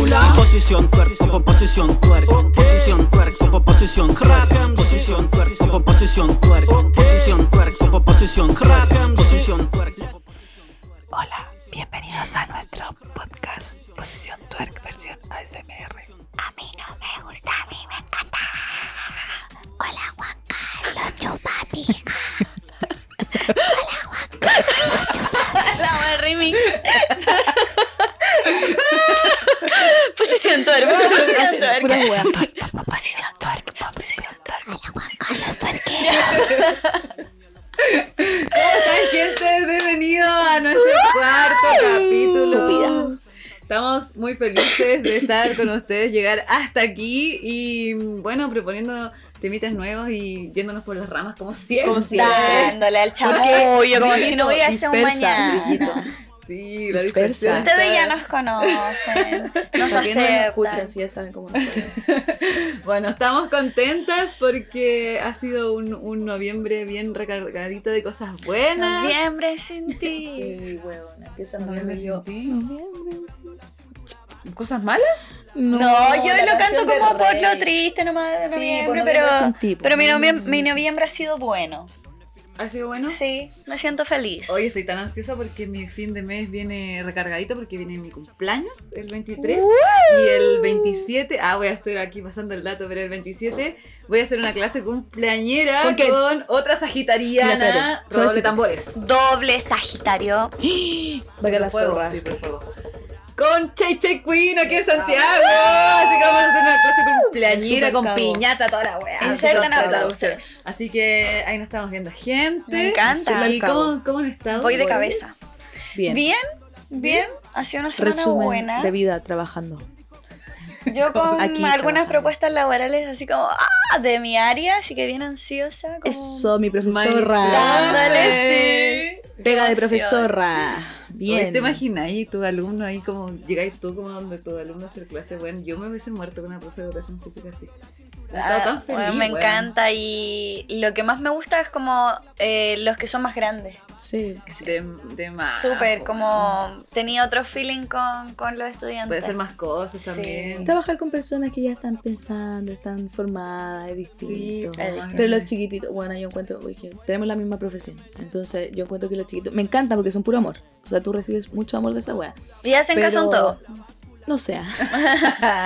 película. Posición twerk, po- posición twerk, posición twerk, po- posición twerk, posición twerk, po- posición twerk, posición twerk, po- posición twerk, posición twerk. Hola, bienvenidos a nuestro podcast Posición Twerk versión ASMR. A mí no me gusta, a mí me encanta. Hola Juan Carlos Chupapija. La wea remix. Posición tuerco, posición tuerco. Pura wea. Posición Twerk, posición Twerk. Hola Juan Carlos Tuerque. ¿Cómo están, gente? Bienvenidos a nuestro cuarto capítulo. Estúpida. Estamos muy felices de estar con ustedes, llegar hasta aquí y, bueno, proponiendo temitas nuevos y yéndonos por las ramas como siempre. Como siempre. Dándole al chamullo, como si no hubiese un Dispersa, brillito. Sí, la Dispersa. Ustedes ya nos conocen, nos ¿Por qué no nos aceptan. escuchan si ya saben cómo nos? Bueno, estamos contentas porque ha sido un, un noviembre bien recargadito de cosas buenas. Noviembre sin ti. Sí, huevona, empieza Noviembre noviembre sin ti. ¿Cosas malas? No, yo lo canto como por lo triste nomás de Sí, noviembre, por pero, noviembre sin ti, pero mi, pues. noviem- mi noviembre ha sido bueno. ¿Ha sido bueno? Sí, me siento feliz. Hoy estoy tan ansiosa porque mi fin de mes viene recargadito porque viene mi cumpleaños, el 23. Y el 27, ah, voy a estar aquí pasando el dato, pero el 27 voy a hacer una clase cumpleañera ¿Con con, otra sagitariana. Suavecito. tambores. Doble Sagitario. Va a la zorra. Sí, por fuego. Con Chay Chay Queen aquí en Santiago. Así que vamos a hacer una clase cumpleañera con piñata, toda la weá. Que- aplausos. Así que ahí nos estamos viendo gente. Me encanta. ¿Y cómo, cómo han estado? Voy de cabeza. Bien. Bien, bien. Ha sido una semana Resumen buena. de vida trabajando. Yo con Aquí algunas trabajando. propuestas laborales así como ah, de mi área, así que bien ansiosa. Como... Eso, mi profesora. Dándole, sí. Pega de profesora. Bien. ¿Te imaginas ahí tu alumno ahí como llegáis tú como donde tu alumno hacer clase? Bueno, yo me hubiese muerto con una profe de educación física así. Ah, tan feliz. bueno, me encanta y lo que más me gusta es como eh, los que son más grandes. Sí. De, de más. Súper, como tenía otro feeling con, con los estudiantes. Puede hacer más cosas Sí. también. Trabajar con personas que ya están pensando, están formadas, es Sí, distinto. Es más Pero los chiquititos, bueno, yo encuentro, oye, tenemos la misma profesión. Entonces, yo encuentro que los chiquitos me encantan porque son puro amor. O sea, tú recibes mucho amor de esa wea. y hacen Pero caso en todo. No sea.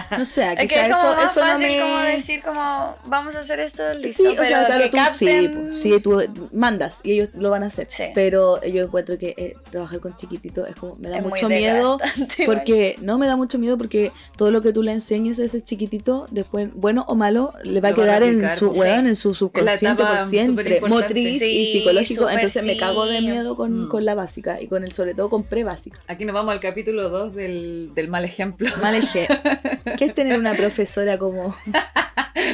No sea, Es que es como eso, más eso no fácil me. como decir como vamos a hacer esto, listo, Sí, pero o sea, claro, que tú, capten... sí, sí, tú mandas y ellos lo van a hacer. Sí. Pero yo encuentro que eh, trabajar con chiquititos es como, me da Es mucho miedo. igual. Porque no me da mucho miedo porque todo lo que tú le enseñes a ese chiquitito, después, bueno o malo, le va a Lo va a quedar en aplicar, su pues. weón, en su subconsciente por siempre, motriz Sí, y psicológico. Entonces me sí. cago de miedo con, Mm. con la básica y con el, sobre todo con pre-básica. Aquí nos vamos al capítulo 2 del, del mal ejemplo. Mal eje. ¿Qué es tener una profesora como.?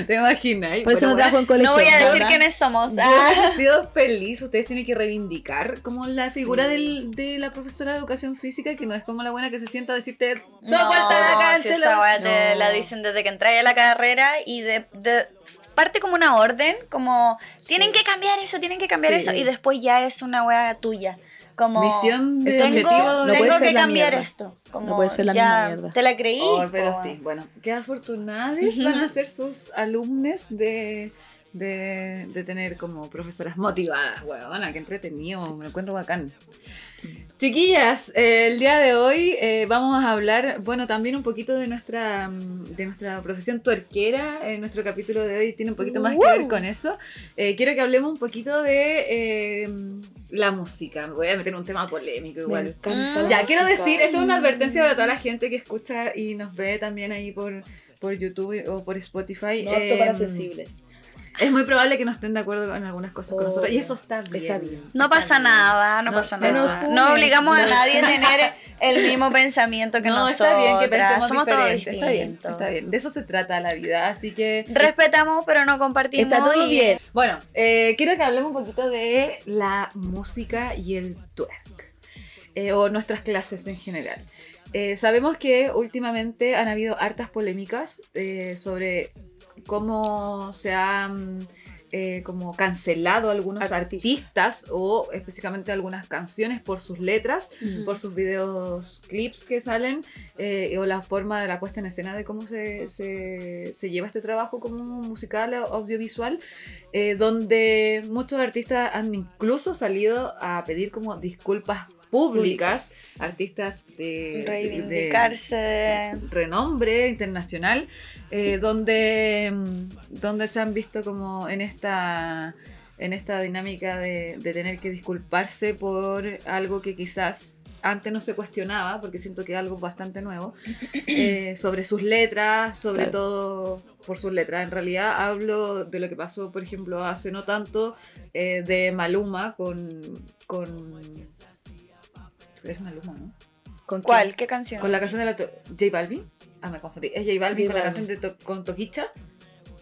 ¿Te imaginas? Por eso no trabajo en colegio. No voy a decir ¿verdad? quiénes somos. Yo Ah, he sido feliz, ustedes tienen que reivindicar como la Sí. figura del- de la profesora de educación física, que no es como la buena que se sienta a decirte dos no, vueltas acá, si te esa lo-". weá te No. la dicen desde que entré a la carrera y de, de- parte como una orden, como tienen que cambiar eso, tienen que cambiar Sí. eso y después ya es una weá tuya. Como Misión de tengo, objetivo No de- puede tengo ser que cambiar mierda. esto. Como No puede ser la ya misma mierda. Te la creí. Oh, pero po. sí, bueno, qué afortunadas van a ser sus alumnos de, de, de tener como profesoras motivadas, huevona, qué entretenido, me lo encuentro bacán. Chiquillas, eh, el día de hoy eh, vamos a hablar, bueno, también un poquito de nuestra, mm, de nuestra profesión tuerquera. Eh, nuestro capítulo de hoy tiene un poquito más que ver con eso. Eh, quiero que hablemos un poquito de eh, la música. Me voy a meter en un tema polémico Me igual. encanta Mm. Ya, quiero decir, esto es una advertencia para toda la gente que escucha y nos ve también ahí por, por YouTube o por Spotify. No apto para Em, sensibles. Es muy probable que no estén de acuerdo con algunas cosas con nosotros y eso está bien. Está bien. No Está pasa bien. nada, no, No, pasa nada. No, obligamos a nadie a tener el mismo pensamiento que no, nosotros. está bien que pensemos Somos todos diferente. Está bien, está bien. De eso se trata la vida, así que... Respetamos, pero no compartimos. Está todo y- bien. Bueno, eh, quiero que hablemos un poquito de la música y el twerk. eh, o nuestras clases en general. Eh, sabemos que últimamente han habido hartas polémicas eh, sobre cómo se han eh, como cancelado algunos artistas o específicamente algunas canciones por sus letras, Mm. por sus videos clips que salen eh, o la forma de la puesta en escena de cómo se, se- se lleva este trabajo como musical o audiovisual, eh, donde muchos artistas han incluso salido a pedir como disculpas públicas, artistas de, de- Reivindicarse. de- renombre internacional, eh, donde, mm, donde se han visto como en esta, en esta dinámica de, de tener que disculparse por algo que quizás antes no se cuestionaba, porque siento que es algo bastante nuevo, eh, sobre sus letras, sobre Claro. todo por sus letras. En realidad hablo de lo que pasó, por ejemplo, hace no tanto eh, de Maluma con... con es Maluma, ¿no? ¿Con ¿Cuál? ¿Qué canción? Con la canción de la J Balvin. Ah, me confundí. Es J Balvin con la canción de to- con Toquicha.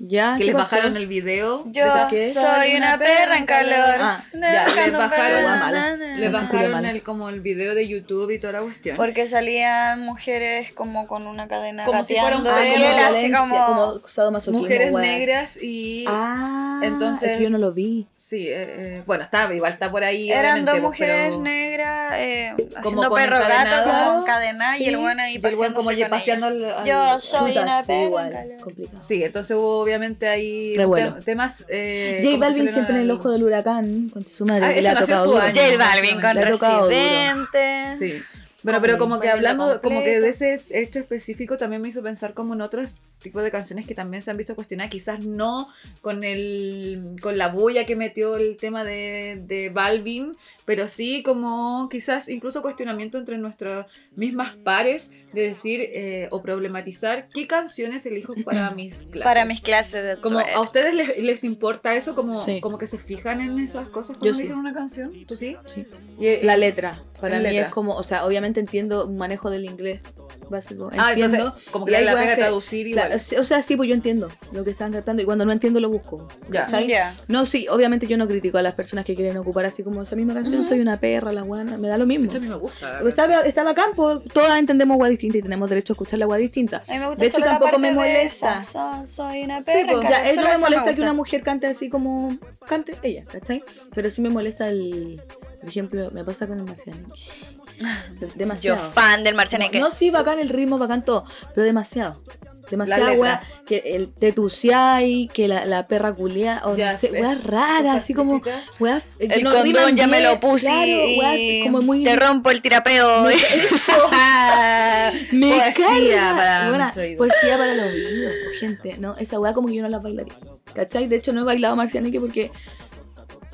¿Ya? Que ¿Qué les pasó? bajaron el video. Yo ¿Qué? soy una perra en calor. Ah, ya, le Dejando bajaron- Guau, mala. Les bajaron el, como el video de YouTube y toda la cuestión. Porque salían mujeres como con una cadena Como si fuera un gateando y programa él así como... como Mujeres weas. negras y... Ah, Entonces- yo no lo vi. Sí, eh, eh, bueno, está, igual está por ahí. Eran dos pues, mujeres pero- negras eh, Como haciendo perro gato como cadena y el Sí, bueno ahí y el buen como con paseando ella. al- al- Yo soy una sí, igual, complicado. Sí, entonces hubo obviamente ahí Revuelo. tem- temas... Eh, J Balvin siempre en el ojo del huracán, con su madre, Ah, que le este ha tocado. J Balvin con. Residente. Sí. Bueno, pero como que hablando, como que de ese hecho específico también me hizo pensar como en otros tipos de canciones que también se han visto cuestionadas, quizás no con el con la bulla que metió el tema de, de Balvin, pero sí como quizás incluso cuestionamiento entre nuestras mismas pares de decir eh, o problematizar qué canciones elijo para mis clases. Para mis clases de Como a ustedes les, les importa eso, como, Sí. como que se fijan en esas cosas cuando sí. eligen una canción, ¿tú sí? Sí. Y, eh, La letra, para La mí letra. es como, o sea, obviamente entiendo un manejo del inglés básico. ah, Entiendo. entonces como que hay la weas pega que- traducir igual. Claro, o sea, sí, pues yo entiendo lo que están cantando y cuando no entiendo lo busco. Ya. ¿cachai? Ya. No, sí, obviamente yo no critico a las personas que quieren ocupar así como esa misma canción, soy una perra, la guana, me da lo mismo. Esto a mí me gusta. Está bacán, pues, todas entendemos agua distinta y tenemos derecho a escuchar la agua distinta. A mí me gusta De hecho, tampoco me molesta. esa, so- soy una Sí, perra. en pues. Ya, él no me molesta que gusta. una mujer cante así como cante ella, ¿cachai? Pero sí me molesta el, por ejemplo, me pasa con el marciano. Yo Demasiado. fan del Marcianeque. No, sí, bacán el ritmo, bacán todo, pero demasiado. Demasiado, Las weá, que el tetuciai, que la, la perra culia, o Ya, no sé, es- weá rara, así como, weá, el que no condón ya me lo puse claro, weá, como muy... te rompo el tirapeo. Me Poesía carga. para poesía para los oídos, pues, gente. No, esa weá como que yo no la bailaría. ¿Cachai? De hecho, no he bailado marcianeque porque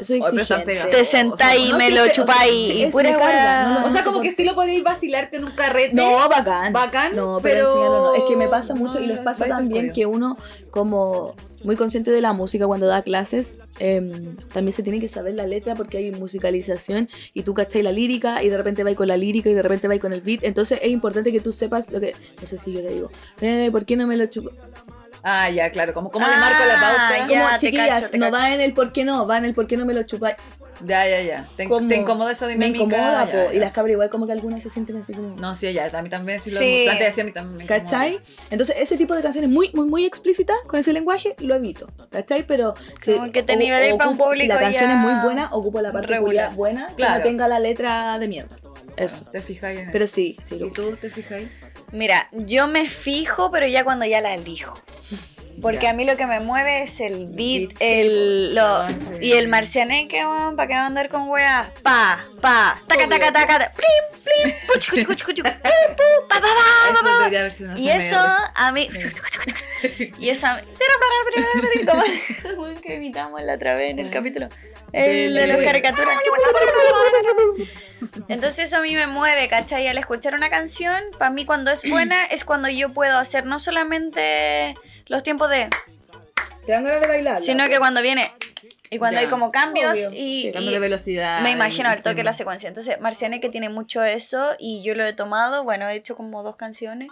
soy exigente. Te sentáis me lo chupáis y pura carga, O sea, como que sí lo podéis vacilarte en un carrete. No, bacán. Bacán, No, pero, pero-. Es que me pasa mucho y les pasa también que uno, como muy consciente de la música cuando da clases, em, también se tiene que saber la letra porque hay musicalización y tú cachai la lírica y de repente vais con la lírica y de repente vais con el beat. Entonces es importante que tú sepas lo que. No sé si yo le digo. eh, ¿Por qué no me lo chupo? Ah, ya, claro. Como, le Ah, marco la pauta. ya. Como chiquillas, cacho, no cacho. va en el por qué no, va en el por qué no me lo chupáis. Ya, ya, ya. Te, Como- te incomoda esa Me dinámica. incomoda, ya, po, ya. y las cabras igual como que algunas se sienten así como... No, sí, ya. A mí también, si lo Sí. planteas así, a mí también me incomoda. ¿Cachai? Entonces, ese tipo de canciones muy, muy, muy explícitas con ese lenguaje, lo evito. ¿Cachai? Pero Como que te nivelé pa' un ocupo- Si público la canción ya es muy buena, ocupo la parte regular. buena que Claro. no tenga la letra de mierda. Eso. Te fijáis en Pero sí, sí. Lo ¿Y tú te fijáis? Mira, yo me fijo, pero ya cuando ya la elijo. Porque Ya. a mí lo que me mueve es el beat, beat, el, sí, lo, avance. y el marcianeque, weón, ¿para qué va a andar con weas? Pa, pa, taca, taca, taca, plim, plim, puch, cuch, cuch, cuch, pum, pum, pa, pa, pa. Sido una Y eso a mí. Y eso a mí. Como que imitamos la otra vez en el capítulo. El de las caricaturas. Entonces eso a mí me mueve, ¿cachai? Al escuchar una canción, para mí cuando es buena es cuando yo puedo hacer no solamente los tiempos de, Te dan ganas de bailar. sino que cuando viene y cuando Ya. hay como cambios Obvio. y, Sí, Cambio y de velocidad. me imagino al toque la secuencia. Entonces Marciane que tiene mucho eso y yo lo he tomado, bueno, he hecho como dos canciones.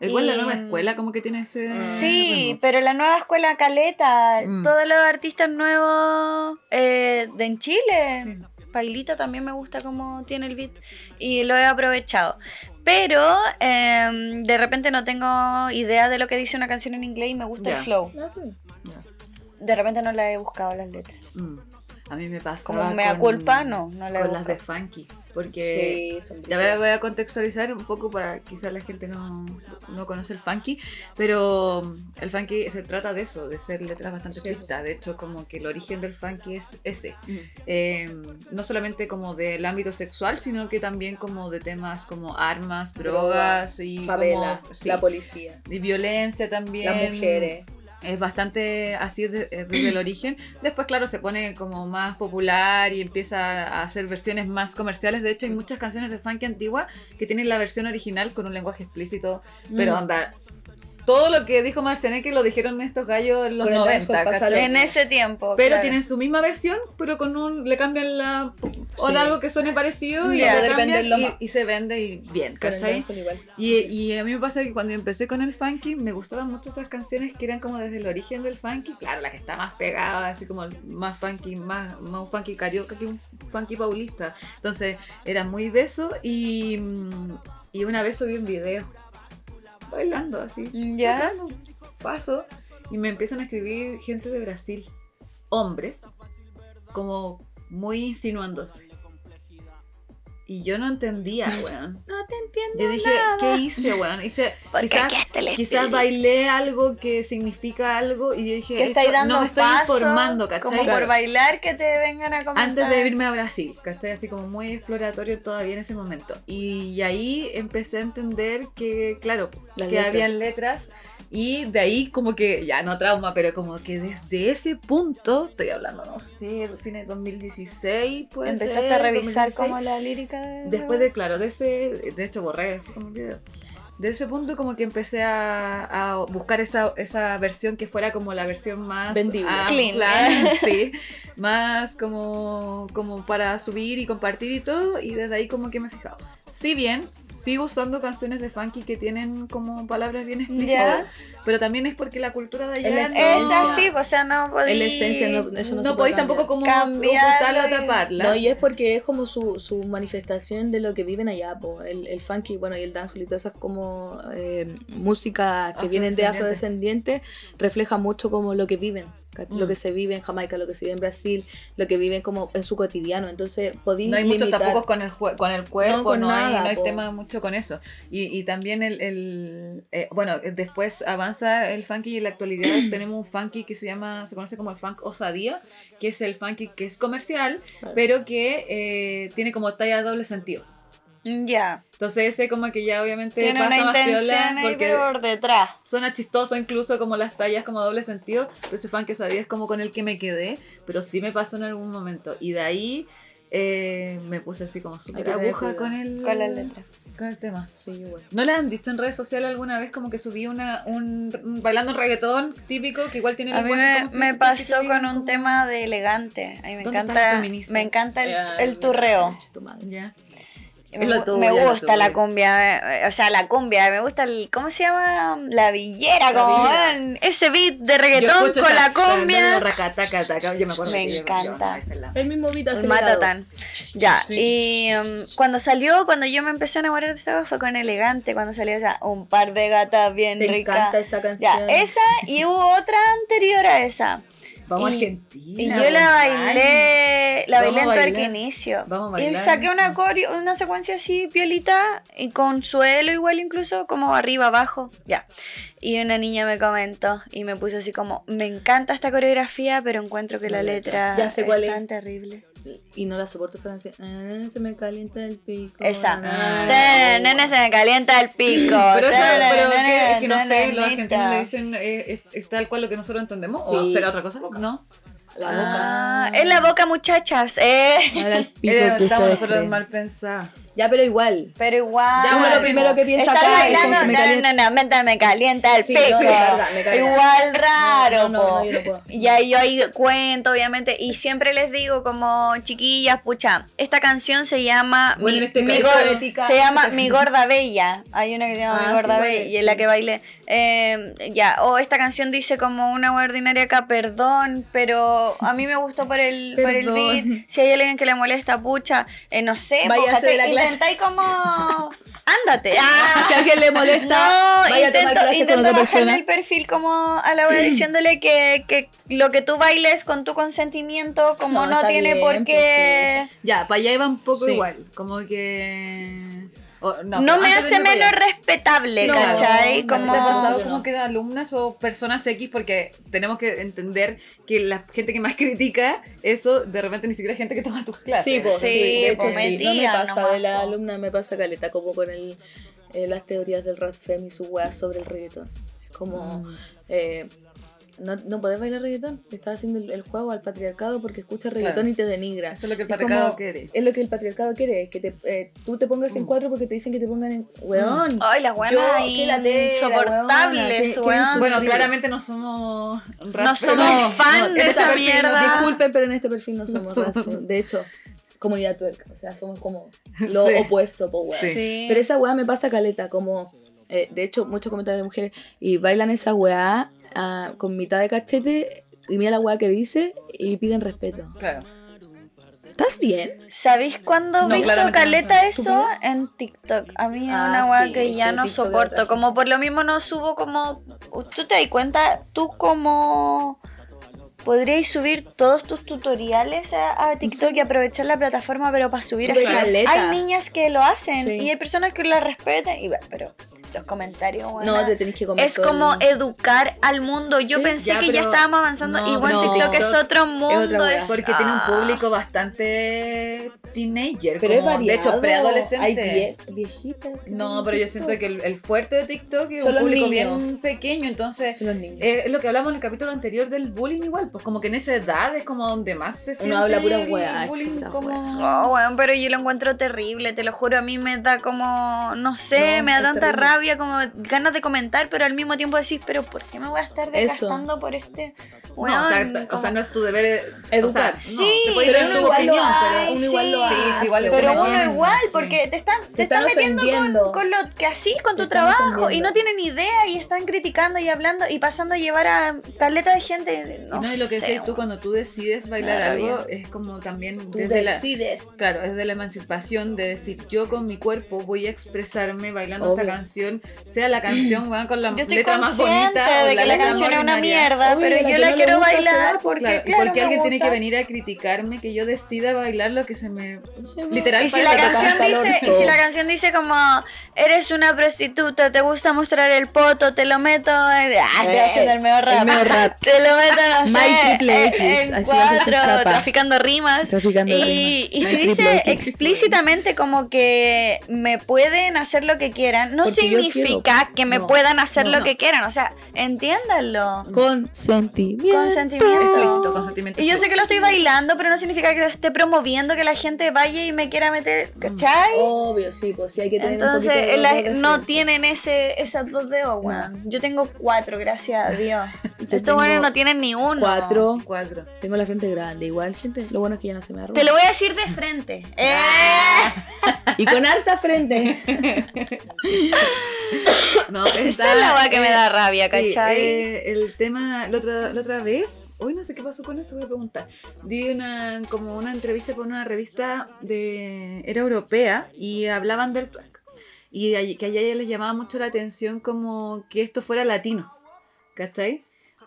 Igual la Y- nueva escuela como que tiene ese... Sí, ritmo. pero la nueva escuela Caleta, Mm. todos los artistas nuevos eh, de en Chile. Sí. Pailita también me gusta cómo tiene el beat y lo he aprovechado. Pero em, de repente no tengo idea de lo que dice una canción en inglés y me gusta Ya. el flow. Ah, sí. De repente no la he buscado las letras. Mm. A mí me pasa. Como mea culpa, no, no la he Con las de funky. Porque Sí, son Ya voy a, voy a contextualizar un poco para quizás la gente no, no conoce el funky, pero mm, el funky se trata de eso, de ser letras bastante Sí. explícitas. De hecho, como que el origen del funky es ese. Mm. Eh, no solamente como del ámbito sexual, sino que también como de temas como armas, drogas y favela, como- sí, la policía, y violencia también. las mujeres. Es bastante así eh, desde el origen. Después, claro, se pone como más popular y empieza a hacer versiones más comerciales. De hecho, hay muchas canciones de funky antigua que tienen la versión original con un lenguaje explícito. Pero Mm. anda, todo lo que dijo Marcianeque lo dijeron estos gallos en los Con el 90, dancehall pasa ¿cachai? lo En ese tiempo. Pero claro. tienen su misma versión, pero con un le cambian la o Sí. algo que suene parecido y, le Poder cambian y, y se vende y bien, ¿cachai? Y, y a mí me pasa que cuando empecé con el funky, me gustaban mucho esas canciones que eran como desde el origen del funky. Claro, la que está más pegada, así como más funky, más, más un funky carioca que un funky paulista. Entonces, era muy de eso. Y, y una vez subí un video bailando así. Ya. tocando, Paso. Y me empiezan a escribir gente de Brasil, hombres, como muy insinuándose. Y yo no entendía, weón. Entiendo. Yo dije, ¿qué hice, weón? Hice, quizás, quizás bailé algo que significa algo y yo dije, esto- dando no me estoy informando, ¿cachai? Como por Claro. bailar que te vengan a comentar. Antes de irme a Brasil, que estoy así como muy exploratorio todavía en ese momento. Y, ahí empecé a entender que, claro, Las que letras. habían letras y de ahí como que, ya no trauma, pero como que desde ese punto, estoy hablando, no sé, fines de 2016, pues. Empezaste a revisar como la lírica de... Después de, claro, de ese, de hecho borré así como el video. De ese punto como que empecé a, a buscar esa, esa versión que fuera como la versión más... Vendible. ah, Clean. sí. Más como, como para subir y compartir y todo. Y desde ahí como que me he fijado. Si bien sigo usando canciones de funky que tienen como palabras bien explícitas, pero también es porque la cultura de allá... No- Es esencia. así, o sea, no podéis... La esencia, no, eso no, No, podéis tampoco como ocultarla o taparla. No, y es porque es como su, su manifestación de lo que viven allá, po. El, el funky, bueno, y el dancehall y todas esas como eh, música que vienen de Afrodescendiente. afrodescendientes refleja mucho como lo que viven. Mm. lo que se vive en Jamaica, lo que se vive en Brasil, lo que viven como en su cotidiano. Entonces, podéis No hay muchos limitar. tapujos con el, jue- con el cuerpo, no, con hay, nada, no hay po. tema mucho con eso. Y, y también el, el, eh, bueno, después avanza el funky y en la actualidad tenemos un funky que se llama, se conoce como el funk osadía, que es el funky que es comercial, pero que eh, tiene como talla doble sentido. Ya. Entonces ese como que ya obviamente Tiene pasa una más ahí porque por detrás. suena chistoso incluso como las tallas como doble sentido, pero ese funk osadía es como con el que me quedé, pero sí me pasó en algún momento. Y de ahí eh, me puse así como súper que aguja con el, Con las letras. con el tema. Sí, igual. ¿No le han dicho en redes sociales alguna vez como que subí una, un, bailando un reggaetón típico que igual tiene A mí me, me que pasó con un como- tema de elegante. A mí me ¿Dónde están los encanta, me encanta el, Ya, el me turreo. cacho, tu madre. Ya. Me, Es lo gu- tuyo, me es lo gusta la cumbia, eh, o sea, la cumbia, me gusta el, ¿cómo se llama? La villera, La como villera. ese beat de Yo reggaetón con esa- la cumbia. racataca, yo me acuerdo Me que yo- yo encanta. lado. El mismo beat El acelerado. Matatán. Ya, Sí. y um, cuando salió, cuando yo me empecé a enamorar de esta cosa fue con Elegante, cuando salió esa, un par de gatas bien Te ricas. encanta esa canción. Ya, esa y hubo otra anterior a esa. Vamos a Y- Argentina. Y yo la bailé, la bailé en bailar. Tuerque Inicio. Vamos a Y bailar saqué una coreo, una secuencia así, piolita, y con suelo igual incluso, como arriba, abajo, ya. Y una niña me comentó y me puso así como, me encanta esta coreografía, pero encuentro que la letra letra. Ya sé es cuál es. tan terrible. Y no la soporto esa canción. Ah, se me calienta el pico. Esa. Ah. Nene se me calienta el pico. Pero, eso, Te- pero nene, que, que no sé, nene, los argentinos le dicen eh, es, es tal cual lo que nosotros entendemos. ¿O será otra cosa? No. La Ah, boca. es la boca, muchachas. Eh. Era el pico Era- que estamos nosotros mal pensados. Ya, pero igual. Pero igual. Ya, Uno lo primero que piensa acá es bailando, se me no, calienta. no, no, mente me calienta el Sí, no, me carga, me carga. Igual raro, No, no, po. no, no. Y ahí yo ahí cuento, obviamente, y siempre les digo como chiquillas, pucha, esta canción se llama Bueno, Mi, este Mi caso, Gor- ética. se llama Mi Gorda Bella. Hay una que se llama Ah, Mi sí, Gorda Bella es, y es la sí. que bailé. Eh, ya, o esta canción dice como una ordinaria acá, perdón, pero a mí me gustó por el, por el beat. Si hay alguien que le molesta, pucha, eh, no sé, po, Intentáis como. Ándate. Ah. Si a alguien le molesta, No, vaya a tomar intento, con intento otra bajarle persona. el perfil como a la hora diciéndole que, que lo que tú bailes con tu consentimiento como No, tiene bien, por qué... Ya, para allá iba un poco Sí. igual. Como que. O- No, me hace menos respetable, No, ¿cachai? no, ¿Te Como... ha pasado como que alumnas o personas X? Porque tenemos que entender que la gente que más critica eso, de repente ni siquiera es gente que toma tus clases. Sí, pues, Sí, sí, de hecho pues, sí. No me pasa de la alumna, me pasa caleta, como con el, eh, las teorías del rap fem y su weá sobre el reggaetón. Es como, Mm. eh, no, no podés bailar reggaetón, le estás haciendo el, el juego al patriarcado porque escuchas reggaetón Claro. y te denigra. Eso es lo que el patriarcado como- quiere. Es lo que el patriarcado quiere, que te, eh, tú te pongas en Mm. cuatro porque te dicen que te pongan en... Weón. Ay, las buenas latera, insoportables, weón. Bueno, claramente no somos No somos No, fan no, de en esa este no- mierda. Disculpen, pero en este perfil no somos somos. rap fem. De hecho, comunidad tuerca. O sea, somos como lo Sí. opuesto, po. Sí. Pero esa weá me pasa caleta, como, eh, de hecho, muchos comentarios de mujeres, y bailan esa weá ah, con mitad de cachete, y mira la weá que dice, y piden respeto. Claro. ¿Estás bien? ¿Sabéis cuándo he No, visto claramente no. caleta ¿Tú eso? En TikTok. A mí es Ah, una weá sí, que ya no TikTok soporto. Como por lo mismo no subo como... ¿Tú te das cuenta? Tú como... Podríais subir todos tus tutoriales a, a TikTok y aprovechar la plataforma, pero para subir así. caleta. Hay niñas que lo hacen Sí. y hay personas que la respetan. Y, bueno, pero los comentarios, No, te tenés que comer es todo como el- educar al mundo. Yo Sí, pensé ya, que ya estábamos avanzando. no, Igual no. TikTok es otro mundo. wea. es- Porque tiene un ah. público bastante teenager. Pero es variado. de hecho, preadolescente. Hay vie- viejitas. No, pero yo siento que el, el fuerte de TikTok es Son un público niños. bien pequeño, entonces Son los niños. eh, es lo que hablamos en el capítulo anterior del bullying igual, pues como que en esa edad es como donde más se siente habla pura weá, como... weá. Oh, weón, pero yo lo encuentro terrible, te lo juro, a mí me da como, no sé, No, me da tanta terrible. rabia, como ganas de comentar, pero al mismo tiempo decís, pero ¿por qué me voy a estar Eso. desgastando por este No, o, sea, weón? o Como- sea, no es tu deber eh, Educar. O sea, Sí, no, te pero uno tu igual lo opinión, hace, pero... uno igual lo Sí, hace. sí, igual pero uno piensa, igual, sí. porque te están, te están están metiendo con, con lo que así, con Te tu trabajo, y no tienen idea, y están criticando y hablando, y pasando a llevar a caleta de gente, Y no, no, y lo que sé, decís tú, cuando tú decides bailar da algo, rabia. es como también Tú desde la... decides. Claro, es de la emancipación de decir, yo con mi cuerpo voy a expresarme bailando esta Obvio. Canción, sea la canción weón, con la letra más bonita o de que la canción es una mierda, Obvio, pero la yo la no quiero gusta, bailar porque, Claro, y claro, porque alguien tiene que gusta. venir a criticarme que yo decida bailar lo que se me literal Y si la canción dice, y si la canción dice como eres una prostituta, te gusta mostrar el poto, te lo meto en, ah, Eh, haciendo el medio rap. el medio rap. Te lo meto, no sé, My Triple X, en, así cuatro, traficando rimas. Traficando y, rimas. y si dice explícitamente como que me pueden hacer lo que quieran, no yo significa quiero. que me No, puedan hacer no, lo no. que quieran. O sea, entiéndanlo. Consentimiento. Consentimiento. explícito, consentimiento Y yo sé que lo estoy bailando, pero no significa que lo esté promoviendo, que la gente vaya y me quiera meter, ¿cachai? Obvio, sí, pues sí hay que tener Entonces, un poquito de la- de no tienen ese, esas dos dedos, weón. Yo tengo cuatro, gracias a Dios. Estos weones tengo no tienen ni uno. Cuatro. cuatro. Tengo la frente grande. Igual, gente, lo bueno es que ya no se me arruga. Te lo voy a decir de frente. ¡Eh! Y con alta frente. No, Esa es la weá que me eh, da rabia, sí, ¿cachai? eh, el tema, la otra, la otra vez, hoy no sé qué pasó con eso, voy a preguntar. Di una, como una entrevista con una revista de, era europea y hablaban del twerk. Y de que a ella les llamaba mucho la atención como que esto fuera latino, ¿cachai?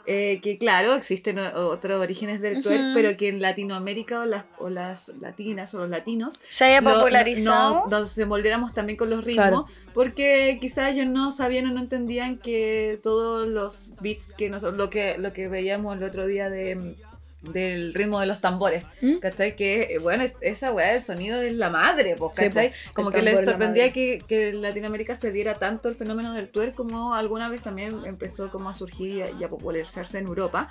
Eh, que claro, existen otros orígenes del twerk, pero que en Latinoamérica o las, o las latinas o los latinos Se haya popularizado. No, nos envolviéramos también con los ritmos, Claro. porque quizás ellos no sabían o no entendían que todos los beats que nos, lo que lo que veíamos el otro día de del ritmo de los tambores, ¿Mm? ¿cachai? Que, eh, bueno, es- esa weá del sonido es la madre, pues, Sí, ¿cachai? po, como que les sorprendía que, que en Latinoamérica se diera tanto el fenómeno del twerk como alguna vez también empezó como a surgir y a, y a popularizarse en Europa.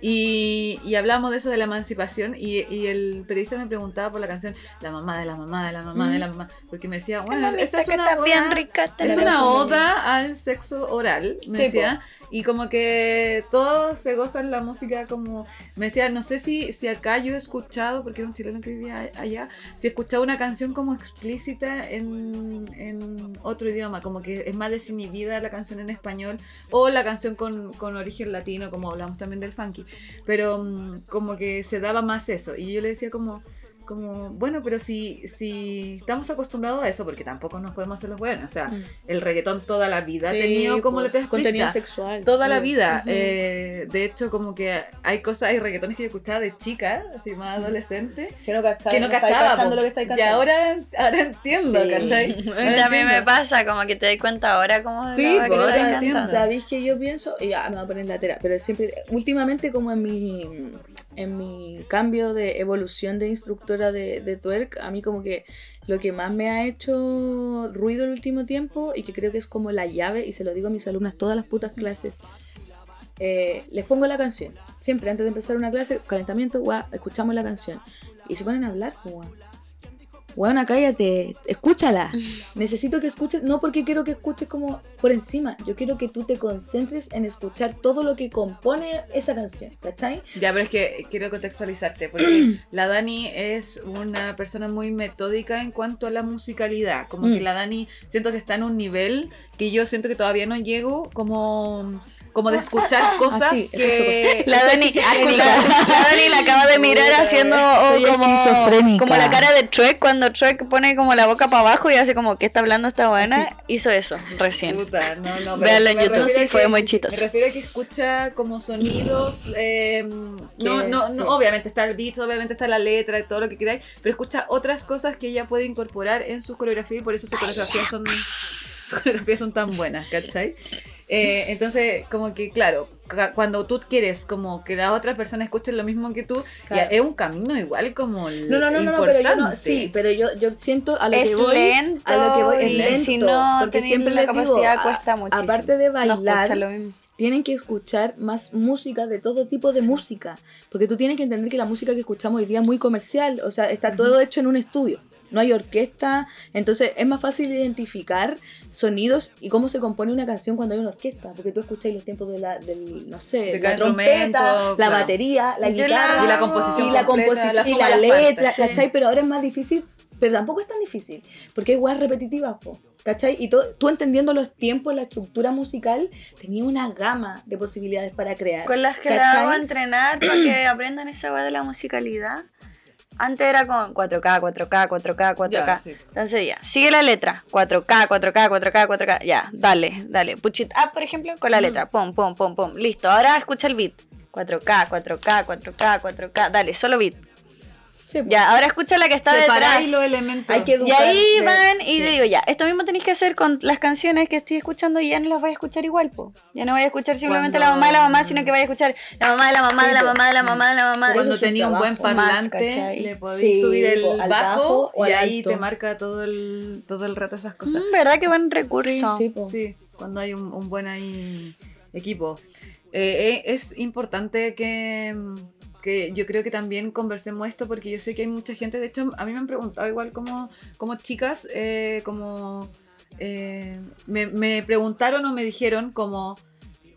Y, y hablamos de eso de la emancipación y, y el periodista me preguntaba por la canción La mamá de la mamá de la mamá de la mamá, porque me decía, bueno, esta es una oda- rica. es una oda al sexo oral, me Sí, decía. Y como que todos se gozan la música como... Me decía, no sé si, si acá yo he escuchado, porque era un chileno que vivía allá, si he escuchado una canción como explícita en, en otro idioma, como que es más desinhibida la canción en español o la canción con, con origen latino, como hablamos también del funky. Pero mm, como que se daba más eso. Y yo le decía como... como, bueno, pero si, si estamos acostumbrados a eso, porque tampoco nos podemos hacer los buenos. O sea, Mm. el reggaetón toda la vida ha tenido como pues, letra contenido sexual. Toda la vida. eh, de hecho, como que hay cosas, hay reggaetones que yo escuchaba de chica, así más adolescente, Que no cachaba. que no cachaba. lo que estáis y cantando. ahora, ahora entiendo, Sí. ¿cachai? Ahora También me pasa, como que te das cuenta ahora como de Sí, que pues. ¿Sabéis que yo pienso? Y ya me voy a poner la tera, pero siempre, últimamente como en mi, en mi cambio de evolución de instructora de, de twerk, a mí como que lo que más me ha hecho ruido el último tiempo y que creo que es como la llave, y se lo digo a mis alumnas todas las putas clases, eh, les pongo la canción. Siempre antes de empezar una clase, calentamiento, guau, escuchamos la canción. Y se ponen a hablar, guau. Weona, cállate, escúchala. Necesito que escuches, no porque quiero que escuches como por encima, yo quiero que tú te concentres en escuchar todo lo que compone esa canción, ¿cachai? Ya, pero es que quiero contextualizarte, porque la Dani es una persona muy metódica en cuanto a la musicalidad. Como que Mm. la Dani siento que está en un nivel que yo siento que todavía no llego como, como de escuchar cosas Ah, sí, que... La Dani, la, la Dani la acaba de mirar haciendo oh, como, como la cara de Trek cuando Trek pone como la boca para abajo y hace como que está hablando esta buena. Hizo eso recién. Puta, no, no, Véanlo en me YouTube, a fue que- muy Me chistoso. refiero a que escucha como sonidos. eh, no, Que- no, sí. no, obviamente está el beat, obviamente está la letra, todo lo que queráis, pero escucha otras cosas que ella puede incorporar en su coreografía y por eso sus coreografías son, sus coreografías son tan buenas, ¿cachai? Eh, entonces, como que, claro, cuando tú quieres como que las otras personas escuchen lo mismo que tú, Claro. ya es un camino igual como No, no, no, no, no, pero yo no, sí, pero yo, yo siento a lo Es que voy, lento a lo que voy es y lento, si no porque siempre la les digo, capacidad cuesta muchísimo. aparte de bailar, tienen que escuchar más música de todo tipo de música. Porque tú tienes que entender que la música que escuchamos hoy día es muy comercial. O sea, está todo hecho en un estudio. No hay orquesta. Entonces es más fácil identificar sonidos y cómo se compone una canción cuando hay una orquesta. Porque tú escucháis los tiempos de la, del, no sé, De la trompeta, la claro. batería, la Yo la guitarra. Y la composición y la completa, composición y letra, partes, sí. ¿cachai? Pero ahora es más difícil, pero tampoco es tan difícil, porque hay weas repetitivas, po, ¿cachai? Y to- tú entendiendo los tiempos, la estructura musical, tenía una gama de posibilidades para crear. Con las que la hago entrenar para que aprendan esa de la musicalidad. Antes era con 4K, 4K, 4K, 4K. Ya, sí. Entonces ya, sigue la letra. 4K, 4K, 4K, 4K. Ya, dale, dale. Push it up, por ejemplo, con la letra. Pum, pum, pum, pum. Listo, ahora escucha el beat. 4K, 4K, 4K, 4K. Dale, solo beat. Sí, po. Ya, ahora escucha la que está detrás. Los elementos. Hay que Y ahí de- van y sí. le digo, ya, esto mismo tenéis que hacer con las canciones que estoy escuchando y ya no las vais a escuchar igual, po. Ya no vais a escuchar simplemente la Cuando- mamá de la mamá, sino que vais a escuchar la mamá de la mamá de la mamá de la mamá de la mamá. Cuando tenía un buen. Más, parlante, le podéis Sí, subir el po, al bajo, bajo o y ahí alto. te marca todo el, todo el rato esas cosas. Mm, ¿Verdad? Qué buen recurso. Sí, po. Sí, cuando hay un, un buen ahí equipo. Eh, eh, es importante que, que yo creo que también conversemos esto porque yo sé que hay mucha gente, de hecho a mí me han preguntado igual como, como chicas, eh, como eh, me, me preguntaron o me dijeron como...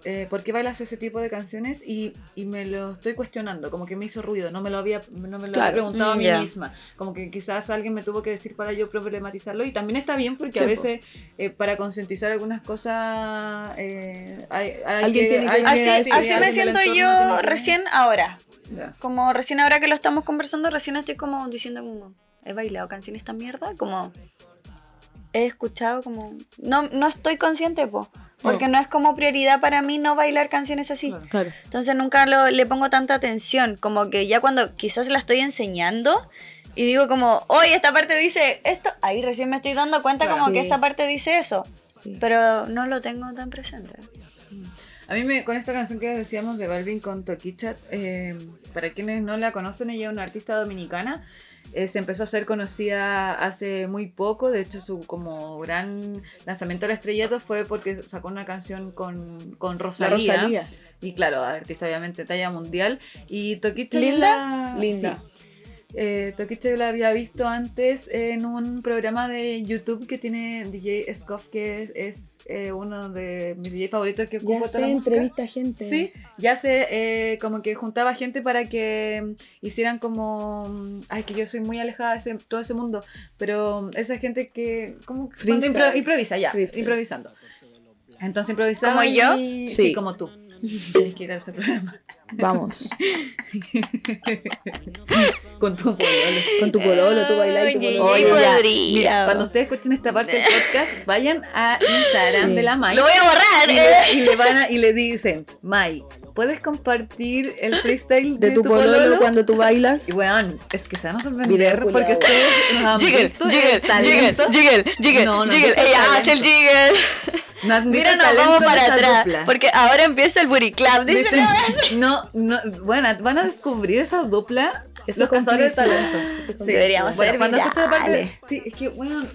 eh, ¿Por qué bailas ese tipo de canciones? Y, y me lo estoy cuestionando, como que me hizo ruido, no me lo había, no me lo Claro. había preguntado a mí misma. Como que quizás alguien me tuvo que decir para yo problematizarlo y también está bien porque Sí, a veces eh, para concientizar algunas cosas eh, hay, hay Alguien tiene que hay Así, así me siento yo recién ahora. Como recién ahora que lo estamos conversando, recién estoy como diciendo como, he bailado canciones esta mierda, como he escuchado como, no, no estoy consciente, po, porque no es como prioridad para mí no bailar canciones así. Claro. Claro. Entonces nunca lo- le pongo tanta atención, como que ya cuando quizás la estoy enseñando y digo como, oye, esta parte dice esto, ahí recién me estoy dando cuenta Claro. como que Sí. esta parte dice eso, Sí. pero no lo tengo tan presente. A mí me, con esta canción que decíamos de Balvin con Toquicha, eh, para quienes no la conocen, ella es una artista dominicana. eh, se empezó a ser conocida hace muy poco, de hecho su como gran lanzamiento al estrellato fue porque sacó una canción con, con Rosalía. Rosalía. Y claro, artista obviamente talla mundial. Y Toquicha ¿Linda? la- Linda. sí. Eh, Toquicha yo la había visto antes en un programa de YouTube que tiene DJ Scoff, que es, es, eh, uno de mis DJ favoritos que Ya ocupa toda sé, la música. entrevista a gente. Sí, ya se eh, como que juntaba gente para que hicieran como. mm, Ay, que yo soy muy alejada de ese- todo ese mundo, pero esa gente que. como impro- improvisa, ya, Freestyle. improvisando. Entonces improvisaba. ¿Como yo? y- Sí. sí, como tú. Tienes que ir a ese programa. Vamos. Con tu pololo. Con tu pololo, tú bailas y tu Oye, pololo. Oye, ya. podría. Mira, cuando ustedes escuchen esta parte del podcast, vayan a Instagram Sí. de la Mai. Lo voy a borrar. y le, y le van a- y le dicen, Mai, ¿puedes compartir el freestyle De tu pololo cuando tú bailas. Y weón, es que se van a Video sorprender culiao. porque ustedes nos han Jiggle, visto el jiggle, jiggle, talento. jiggle, jiggle, No, no, jiggle. no, Ella hace el jiggle. No Mira, talento vamos para atrás. dupla. Porque ahora empieza el booty clap. Dice. No, no, bueno, van a descubrir esa dupla. Eso los es cazadores de talento. Sí. Deberíamos Bueno, ser cuando parte, sí, es que bueno,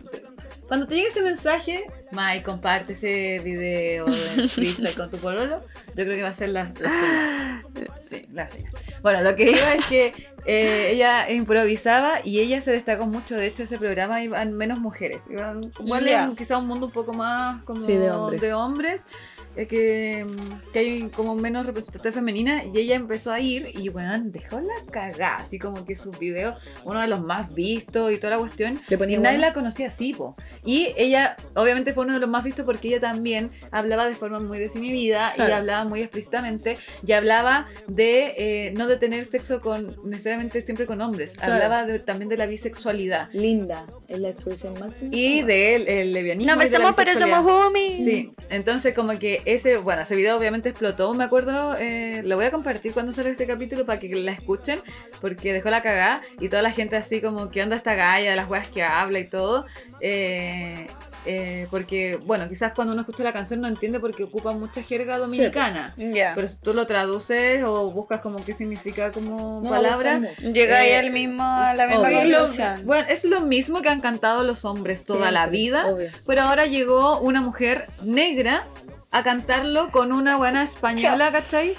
cuando te llegue ese mensaje, Mai, comparte ese video del freestyle con tu pololo, yo creo que va a ser la, la señal. Sí, la señal. Bueno, lo que iba es que eh, ella improvisaba y ella se destacó mucho. De hecho, ese programa iban menos mujeres. Iban en quizá un mundo un poco más como Sí, de hombres. de hombres, que, que hay como menos representación femenina. Y ella empezó a ir y, bueno, dejó la cagada. Así como que sus videos, uno de los más vistos y toda la cuestión. Le Y nadie la conocía así, po. Y ella, obviamente, fue uno de los más vistos porque ella también hablaba de forma muy desinhibida y Claro. hablaba muy explícitamente. Y hablaba de eh, no de tener sexo con necesariamente siempre con hombres. Claro. Hablaba de- también de la bisexualidad. Linda, es la expresión máxima. Y del el lesbianismo. Nos y de la besamos, pero somos homies. Sí, entonces como que ese, bueno, ese video obviamente explotó, me acuerdo, eh, lo voy a compartir cuando salga este capítulo para que la escuchen, porque dejó la cagada y toda la gente así como, ¿qué onda esta galla? De las weas que habla y todo. Eh, eh, porque, bueno, quizás cuando uno escucha la canción no entiende porque ocupa mucha jerga dominicana. Ya. Pero si tú lo traduces o buscas como qué significa como No, palabra. Llega ahí Eh, al mismo, a la misma lo, conclusión. bueno, es lo mismo que han cantado los hombres toda la vida. obvio. Pero ahora llegó una mujer negra a cantarlo con una buena española, ¿cachai?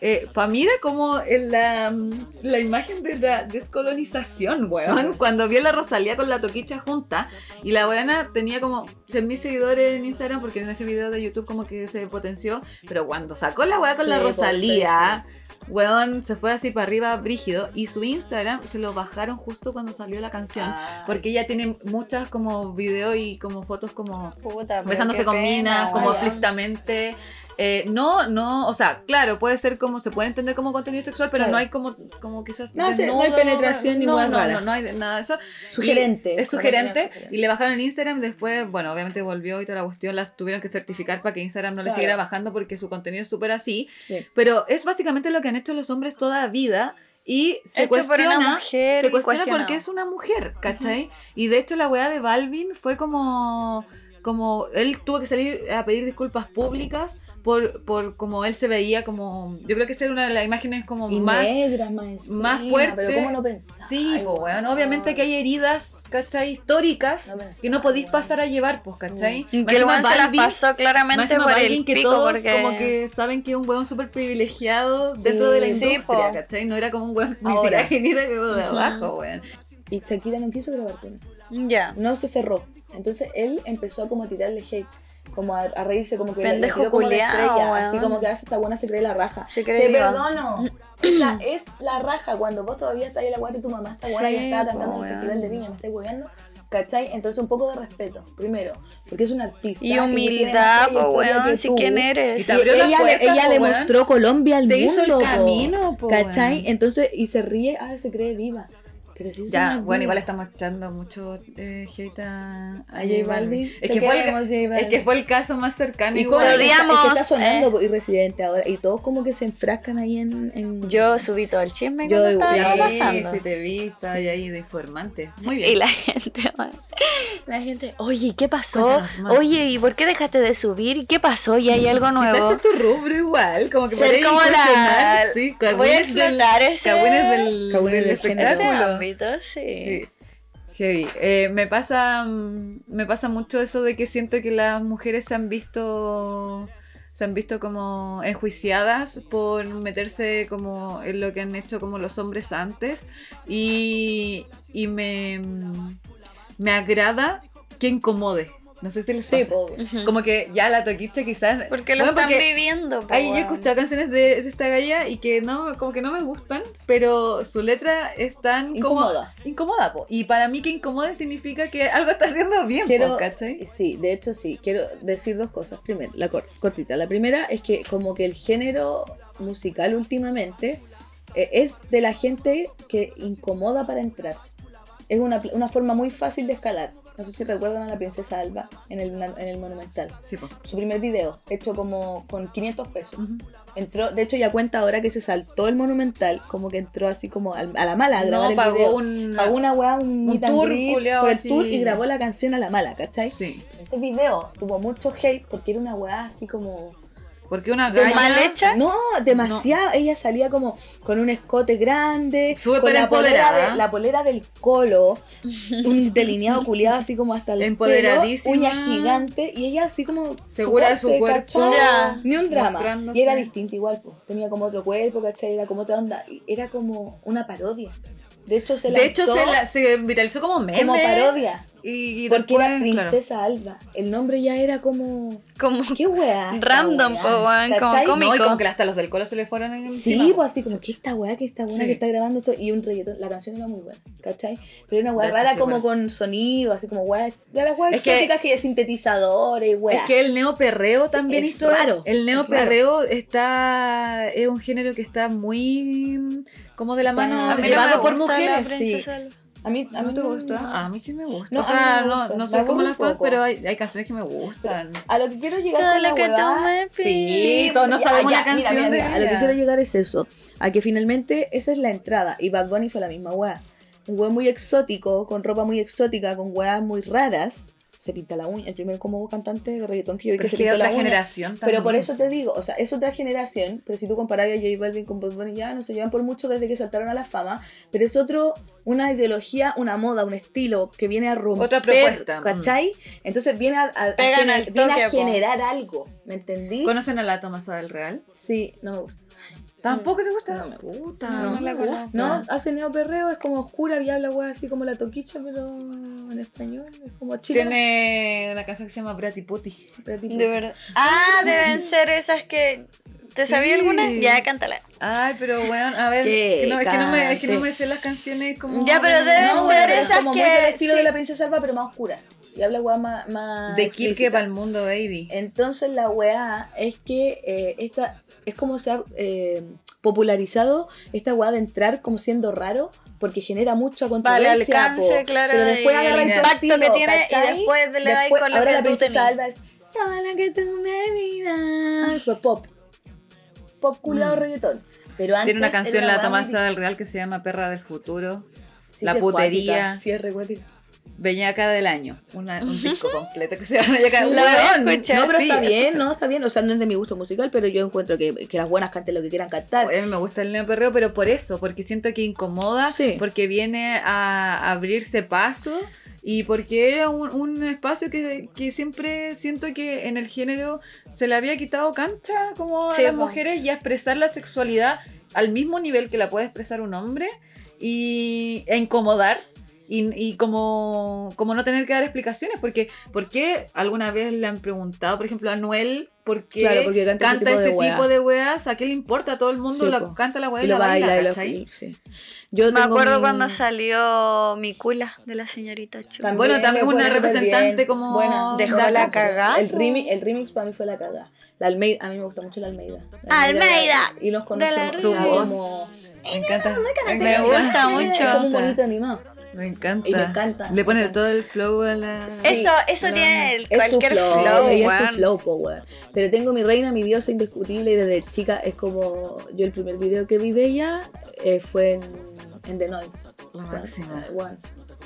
Eh, pa' mira como en la, la imagen de la descolonización, weón. Cuando vi a la Rosalía con la toquicha junta y la buena tenía como 100.000 seguidores en Instagram porque en ese video de YouTube como que se potenció. Pero cuando sacó la weá con Sí, la pues, Rosalía, weón, se fue así para arriba brígido y su Instagram se lo bajaron justo cuando salió la canción. Ah. Porque ella tiene muchas como videos y como fotos como Puta, besándose con pena, minas, como explícitamente. Eh, no, no, o sea, claro, puede ser como, se puede entender como contenido sexual, pero Claro. no hay como, como quizás. No, no hay penetración ni no, no, no, no hay nada de eso. Sugerente. Y es sugerente. Y le bajaron en Instagram, después, bueno, obviamente volvió y toda la cuestión, las tuvieron que certificar para que Instagram no le Claro. siguiera bajando porque su contenido es súper así. Sí. Pero es básicamente lo que han hecho los hombres toda la vida y se Hecho por una cuestiona, mujer se cuestiona porque es una mujer, ¿cachai? Y de hecho la weá de Balvin fue como como él tuvo que salir a pedir disculpas públicas por, por como él se veía como yo creo que esta era una de las imágenes como Y más negra, más, fuerte. Pero ¿cómo no? Sí, pues, weón. Obviamente que hay heridas, ¿cachai? Históricas No pensaba, que no podéis pasar a llevar, pues, ¿cachai? Más Que el weón se las pasó claramente por el que pico todos porque... como que saben que es un weón súper privilegiado Sí. dentro de la Sí, industria, po. ¿cachai? No era como un weón ni siquiera que ni era como de abajo, weón. Y Shakira no quiso grabar con él. Ya. No se cerró. Entonces él empezó a como a tirarle hate. Como a, a reírse, como que le- le Pendejo tiró como de culiao, estrella, weón. Así como que hace esta buena se cree la raja. Se cree Te viva. perdono. Esa es la raja cuando vos todavía estás ahí en la guata y tu mamá está buena Sí, y estaba po, cantando en el festival de viña, me estáis hueveando. ¿Cachai? Entonces un poco de respeto, primero, porque es un artista. Y humildad, po, weón, que si quién Y eres. Y la ella, puerta, le, ella po, le mostró Colombia al Te mundo. hizo el camino, po, ¿Cachai? Entonces, y se ríe, ah, se cree diva. Pero sí Ya, bueno, igual estamos echando mucho eh, hate a, A J Balvin. Es que, fue el, es que fue el caso más cercano. Y como Lo está, es que odiamos, está sonando eh. y Residente ahora. Y todos como que se enfrascan ahí en. en- Yo subí todo el chisme Yo estaba Sí, pasando. sí te vi, estaba Sí. ahí de informante. Muy bien. Y la gente, la gente, oye, ¿qué pasó? Oye, ¿y por qué dejaste de subir? ¿Qué pasó? ¿Y hay algo nuevo? es tu rubro igual, como que Ser como la- Sí, Voy a explotar ese, cagüines del, del ese espectáculo. Sí. Eh, me pasa mm, me pasa mucho eso de que siento que las mujeres se han visto se han visto como enjuiciadas por meterse como en lo que han hecho como los hombres antes y, y me, mm, me agrada que incomode. No sé si les Sí, pasa. po. Como que ya la toquicha quizás. Porque lo Bueno, están porque viviendo. po, Ay, yo he escuchado canciones de, de esta galla y que no, como que no me gustan, pero su letra es tan como- Incómoda. incómoda, po. Y para mí que incomode significa que algo está haciendo bien, Quiero- po, ¿cachai? Sí, de hecho sí. Quiero decir dos cosas. Primero, la cor- cortita. La primera es que como que el género musical últimamente eh, es de la gente que incomoda para entrar. Es una, una forma muy fácil de escalar. No sé si recuerdan a la princesa Alba en el, en el Monumental. Sí, po. Su primer video, hecho como con 500 pesos. Entró, de hecho ya cuenta ahora que se saltó el Monumental, como que entró así como a la mala a grabar el pagó video. un... Pagó una weá, un, un tour, culiao, por el así. tour y grabó la canción a la mala, ¿cachai? Sí, Ese video tuvo mucho hate porque era una weá así como. Porque una galla... ¿Mal hecha? No, demasiado. Ella salía como con un escote grande, Súper con la polera, empoderada. de- la polera del colo, un delineado culiado así como hasta el pelo, Empoderadísima. uña gigante y ella así como Segura de su cuerpo. Ni un drama. Y era distinta igual, pues. tenía como otro cuerpo, ¿cachai? Era como otra onda. Era como una parodia. De hecho se De hecho, lanzó se, la- se viralizó como meme. como parodia. Y, y Porque después, era claro. Princesa Alba. El nombre ya era como. Como ¿Qué weá? Random, weá? po, weón, como cómico. No, y como que hasta los del colo se le fueron encima. Sí, pues así como, ¿qué esta weá? ¿Qué esta weá Sí. que está grabando esto? Y un reggaetón. La canción era muy buena, ¿cachai? Pero era una weá rara sí, como bueno. con sonido, así como weá. De las Es que- exóticas que, de sintetizadores, weá. Es que el neoperreo también es hizo. raro, El es neoperreo está. Es un género que está muy. Como de la Está- mano. No llevado por gusta la mujeres. A mí, a ¿A mí mí te gusta? A mí sí me gusta. No, o no sea, no, no soy como la fan, pero hay, hay canciones que me gustan. A lo que quiero llegar Todo con la lo que tú weá- me Sí, pides. todos no sabemos ya, la canción mira, mira, de mira, A lo que quiero llegar es eso. A que finalmente esa es la entrada. Y Bad Bunny fue la misma weá. Un weón muy exótico, con ropa muy exótica, con weas muy raras. Se pinta la uña. El primer como cantante de reggaetón que yo vi que es se pintó la otra uña. generación también. Pero por eso te digo, o sea, es otra generación, pero si tú comparas a J Balvin con Bad Bunny ya no se llevan por mucho desde que saltaron a la fama, pero es otro, una ideología, una moda, un estilo que viene a romper, Otra propuesta, mm. ¿cachai? Entonces viene a, a- a Pegan al viene a generar algo, ¿me entendí? ¿Conocen a la Tomasa del Real? Sí, no me gusta. ¿Tampoco te gusta? No me gusta. No, no la me conozco. No, hace neoperreo, es como oscura y habla weá así como la toquicha, pero en español, es como chilena. Tiene una canción que se llama Brati Puti. pero tipo- De verdad. Ah, deben ser esas que. ¿Te sabía Sí. alguna? Ya, cántala. Ay, pero bueno, a ver, Que que no, es, que no me, es que no me sé las canciones como... Ya, pero debe No, ser pero es esas como muy que- del estilo sí. de la princesa Alba, pero más oscura. Y habla weá más, más De Kirke para el mundo, baby. Entonces la weá es que eh, esta es como se ha eh, popularizado esta weá de entrar como siendo raro porque genera mucha Para el controversia. alcance, po. claro, pero después y agarra el impacto que tiene, y después le dais con lo ahora que la tú princesa. Alba es toda la que tú me vidas. Fue pop. Pop culiado Mm. reggaetón. Pero antes Tiene una canción, La Tomasa del Real, que se llama Perra del Futuro. Sí, La putería. cuática, Sí, es re cuática. Beñaca del año. Una- un disco completo que se llama Beñaca La Weón, escuchar. No, pero sí, está bien, escucha. ¿no? Está bien. O sea, no es de mi gusto musical, pero yo encuentro que, que las buenas canten lo que quieran cantar. Oye, a mí me gusta el neoperreo, pero por eso, porque siento que incomoda, Sí. porque viene a abrirse paso y porque era un, un espacio que, que siempre siento que en el género se le había quitado cancha como a las mujeres y a expresar la sexualidad al mismo nivel que la puede expresar un hombre y, e incomodar. Y, y como, como no tener que dar explicaciones, porque ¿por qué alguna vez le han preguntado, por ejemplo, a Noel, por qué Claro, porque canta ese tipo de ese weá. tipo de weas? ¿A qué le importa? A todo el mundo Sí, la, po. canta la wea y la baila, baila, y lo-. Yo Me tengo acuerdo mi- cuando salió mi cula de la señorita Chu. También Bueno, también una representante bien. como Buena. Dejó de la cagada. El remix, el remix para mí fue la cagada. La Almeida, a mí me gusta mucho la Almeida. La Almeida. Y nos De conocemos. como- Me encanta. Me gusta mucho. Es como un bonito animado. Me encanta. Y me encanta, Le pone encanta. todo el flow a la. Sí. Eso, eso tiene el, Es su cualquier flow, flow, ella es weón. su flow, po, weón. Pero tengo mi reina, mi diosa indiscutible y desde chica es como yo el primer video que vi de ella eh, fue en, en The Noise. La máxima.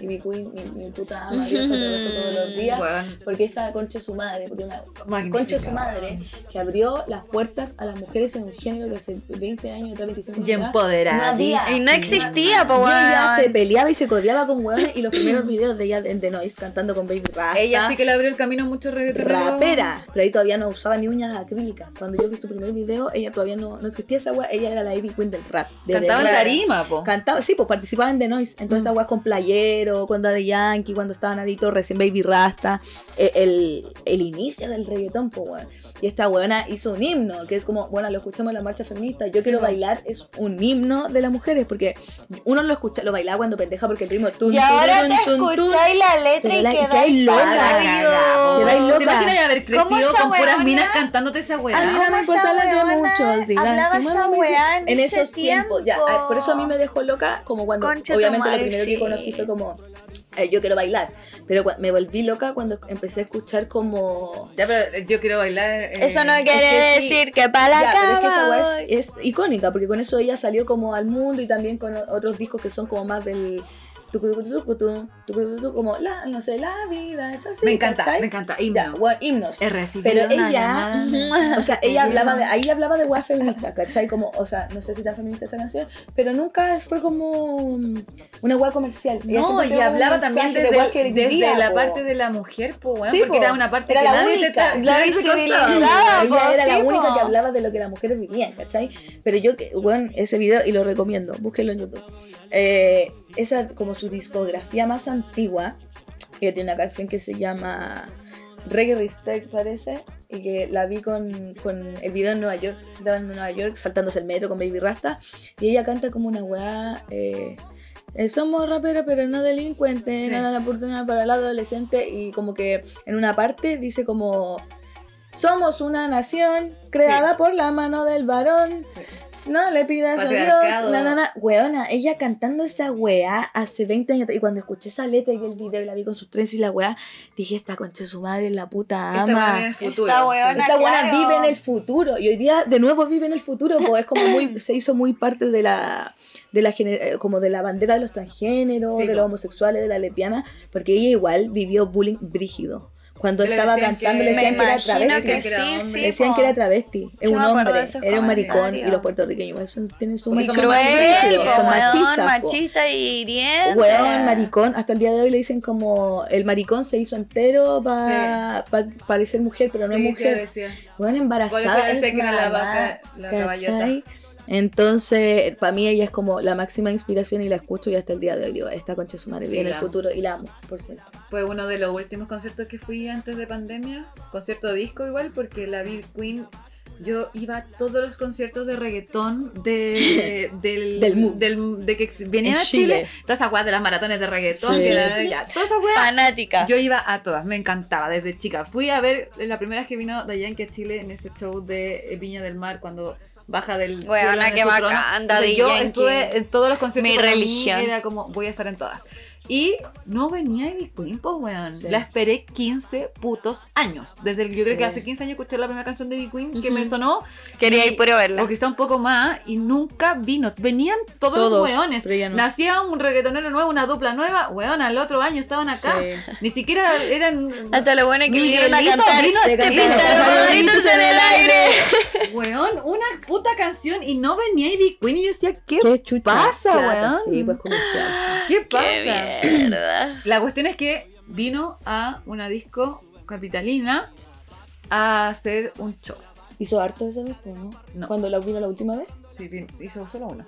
Y mi queen, mi, mi puta ama, te beso todos los días. Weón, Porque esta concha de su madre, porque una magnífica. concha su madre que abrió las puertas a las mujeres en un género que hace 20 años, atrás, 25 años Y atrás, empoderadísima. Y no existía, po, y ella se peleaba y se codeaba con hueones y los primeros videos de ella en The Noise cantando con Baby Rasta. Ella sí que le abrió el camino a muchos rapera, pero ahí todavía no usaba ni uñas acrílicas. Cuando yo vi su primer video, ella todavía no, no existía esa wea, ella era la Ivy Queen del rap. de Cantaba en tarima, po. Cantaba, sí, pues participaba en The Noise, entonces Mm. esta weá con entero, con Daddy Yankee, cuando estaban adictos recién Baby Rasta, eh, el, el inicio del reggaetón, pues, weón. Y esta weona hizo un himno, que es como, bueno, lo escuchamos en la marcha feminista, yo quiero bailar, es un himno de las mujeres, porque uno lo escucha, lo bailaba cuando pendeja porque el ritmo es tun, Y ahora tun, te tun, tun. escucháis la letra y la- y quedáis loca. Quedáis loca. ¿Te imaginas haber ¿Cómo crecido con puras minas cantándote esa A mí weá? me ¿Cómo importa lo que hablaba si esa weá en en esos tiempos. Ya, por eso a mí me dejó loca, como cuando Concha obviamente lo primero que sí. conocí fue como eh, yo quiero bailar, pero me volví loca cuando empecé a escuchar como Ya, pero eh, yo quiero bailar. eh, Eso no es quiere que sí. decir que para la Ya, pero es que esa weá es, es icónica, porque con eso ella salió como al mundo y también con otros discos que son como más del como la, no sé, la vida es así. Me encanta, ¿cachai? me encanta. Ya, Himno. bueno, himnos. Pero ella, o sea, ella hablaba de, ahí hablaba de weas feministas, ¿cachai? Como, o sea, no sé si tan feminista esa canción, pero nunca fue como mm, una wea comercial. Ella No, y hablaba también de desde, weas que desde vivía, la po. parte de la mujer, po, weón, Sí, porque po. era una parte Era que la nadie única. te La visibilizaba. Ella era la única po. que hablaba de lo que las mujeres vivían, ¿cachai? Pero yo, bueno, ese video, y lo recomiendo, búsquenlo en YouTube. Eh, esa, como su discografía más antigua, ella tiene una canción que se llama Reggae Respect, parece, y que la vi con, con el video en Nueva York, en Nueva York, saltándose el metro con Baby Rasta, y ella canta como una weá. Eh, eh, somos raperos pero no delincuentes, Sí. nada la oportunidad para el adolescente y como que en una parte dice como somos una nación creada por la mano del varón. No le pidas a. Dios. Na, na. Weona, ella cantando esa weá hace 20 años. Y cuando escuché esa letra y vi el video y la vi con sus trenzas y la weá, dije, esta concha de su madre la puta Esta ama. en el futuro. Esta weona. Esta buena claro. vive en el futuro y hoy día de nuevo vive en el futuro, pues es como muy, se hizo muy parte de la, de la gener- eh, como de la bandera de los transgéneros, Sí, de los homosexuales, de la lesbiana, porque ella igual vivió bullying brígido. Cuando Le estaba cantando le decían que era travesti. que Decían que era sí, hombre. sí. Le decían po. que era travesti, es Sí, un hombre, era un maricón y los puertorriqueños son, tienen su somos Cruel, machistas, po, son weón, machistas. po. machista y hiriente. Weón, maricón, hasta el día de hoy le dicen como el maricón se hizo entero para parecer mujer, pero no Sí, es sí, mujer. decía. Bueno, Por embarazada. eso que era la vaca, la caballota. Entonces, para mí ella es como la máxima inspiración y la escucho y hasta el día de hoy digo, esta concha su madre Sí, vive en el futuro y la amo, por cierto. Fue uno de los últimos conciertos que fui antes de pandemia. Concierto de disco igual, porque la Bill Queen. Yo iba a todos los conciertos de reggaetón de, del, Del mu. del- de que venían En a Chile. Chile. Todas esas weas de las maratones de reggaetón. Sí. que la- ya, todas esas weas. Fanática. Yo iba a todas, me encantaba desde chica. Fui a ver la primera vez que vino Dayanke a Chile en ese show de Viña del Mar cuando baja del su trono. bacán, Yo estuve en todos los conciertos. Mi mí religión. Era como, voy a estar en todas. Y no venía Ivy Queen, pues, weón. Sí. La esperé 15 putos años. Desde el, yo creo que hace 15 años escuché la primera canción de Ivy Queen que me sonó. Quería y- ir puro verla. O quizá un poco más. Y nunca vino. Venían todos, Todos, los weones. no. Nacía un reggaetonero nuevo, una dupla nueva. Weón, al otro año estaban acá. Sí. Ni siquiera eran. Hasta lo bueno es que vinieron a cantar. vino a Te Te cantaron pintaron en el aire. Weón, una puta canción y no venía Ivy Queen. Y yo decía, ¿qué, pasa, plata, weón? Sí, pues comercial. ¿Qué Qué pasa? Mierda. La cuestión es que vino a una disco capitalina a hacer un show. ¿Hizo harto esa vez, pues, no? No. Cuando la vino la última vez. Sí, sí, hizo solo uno.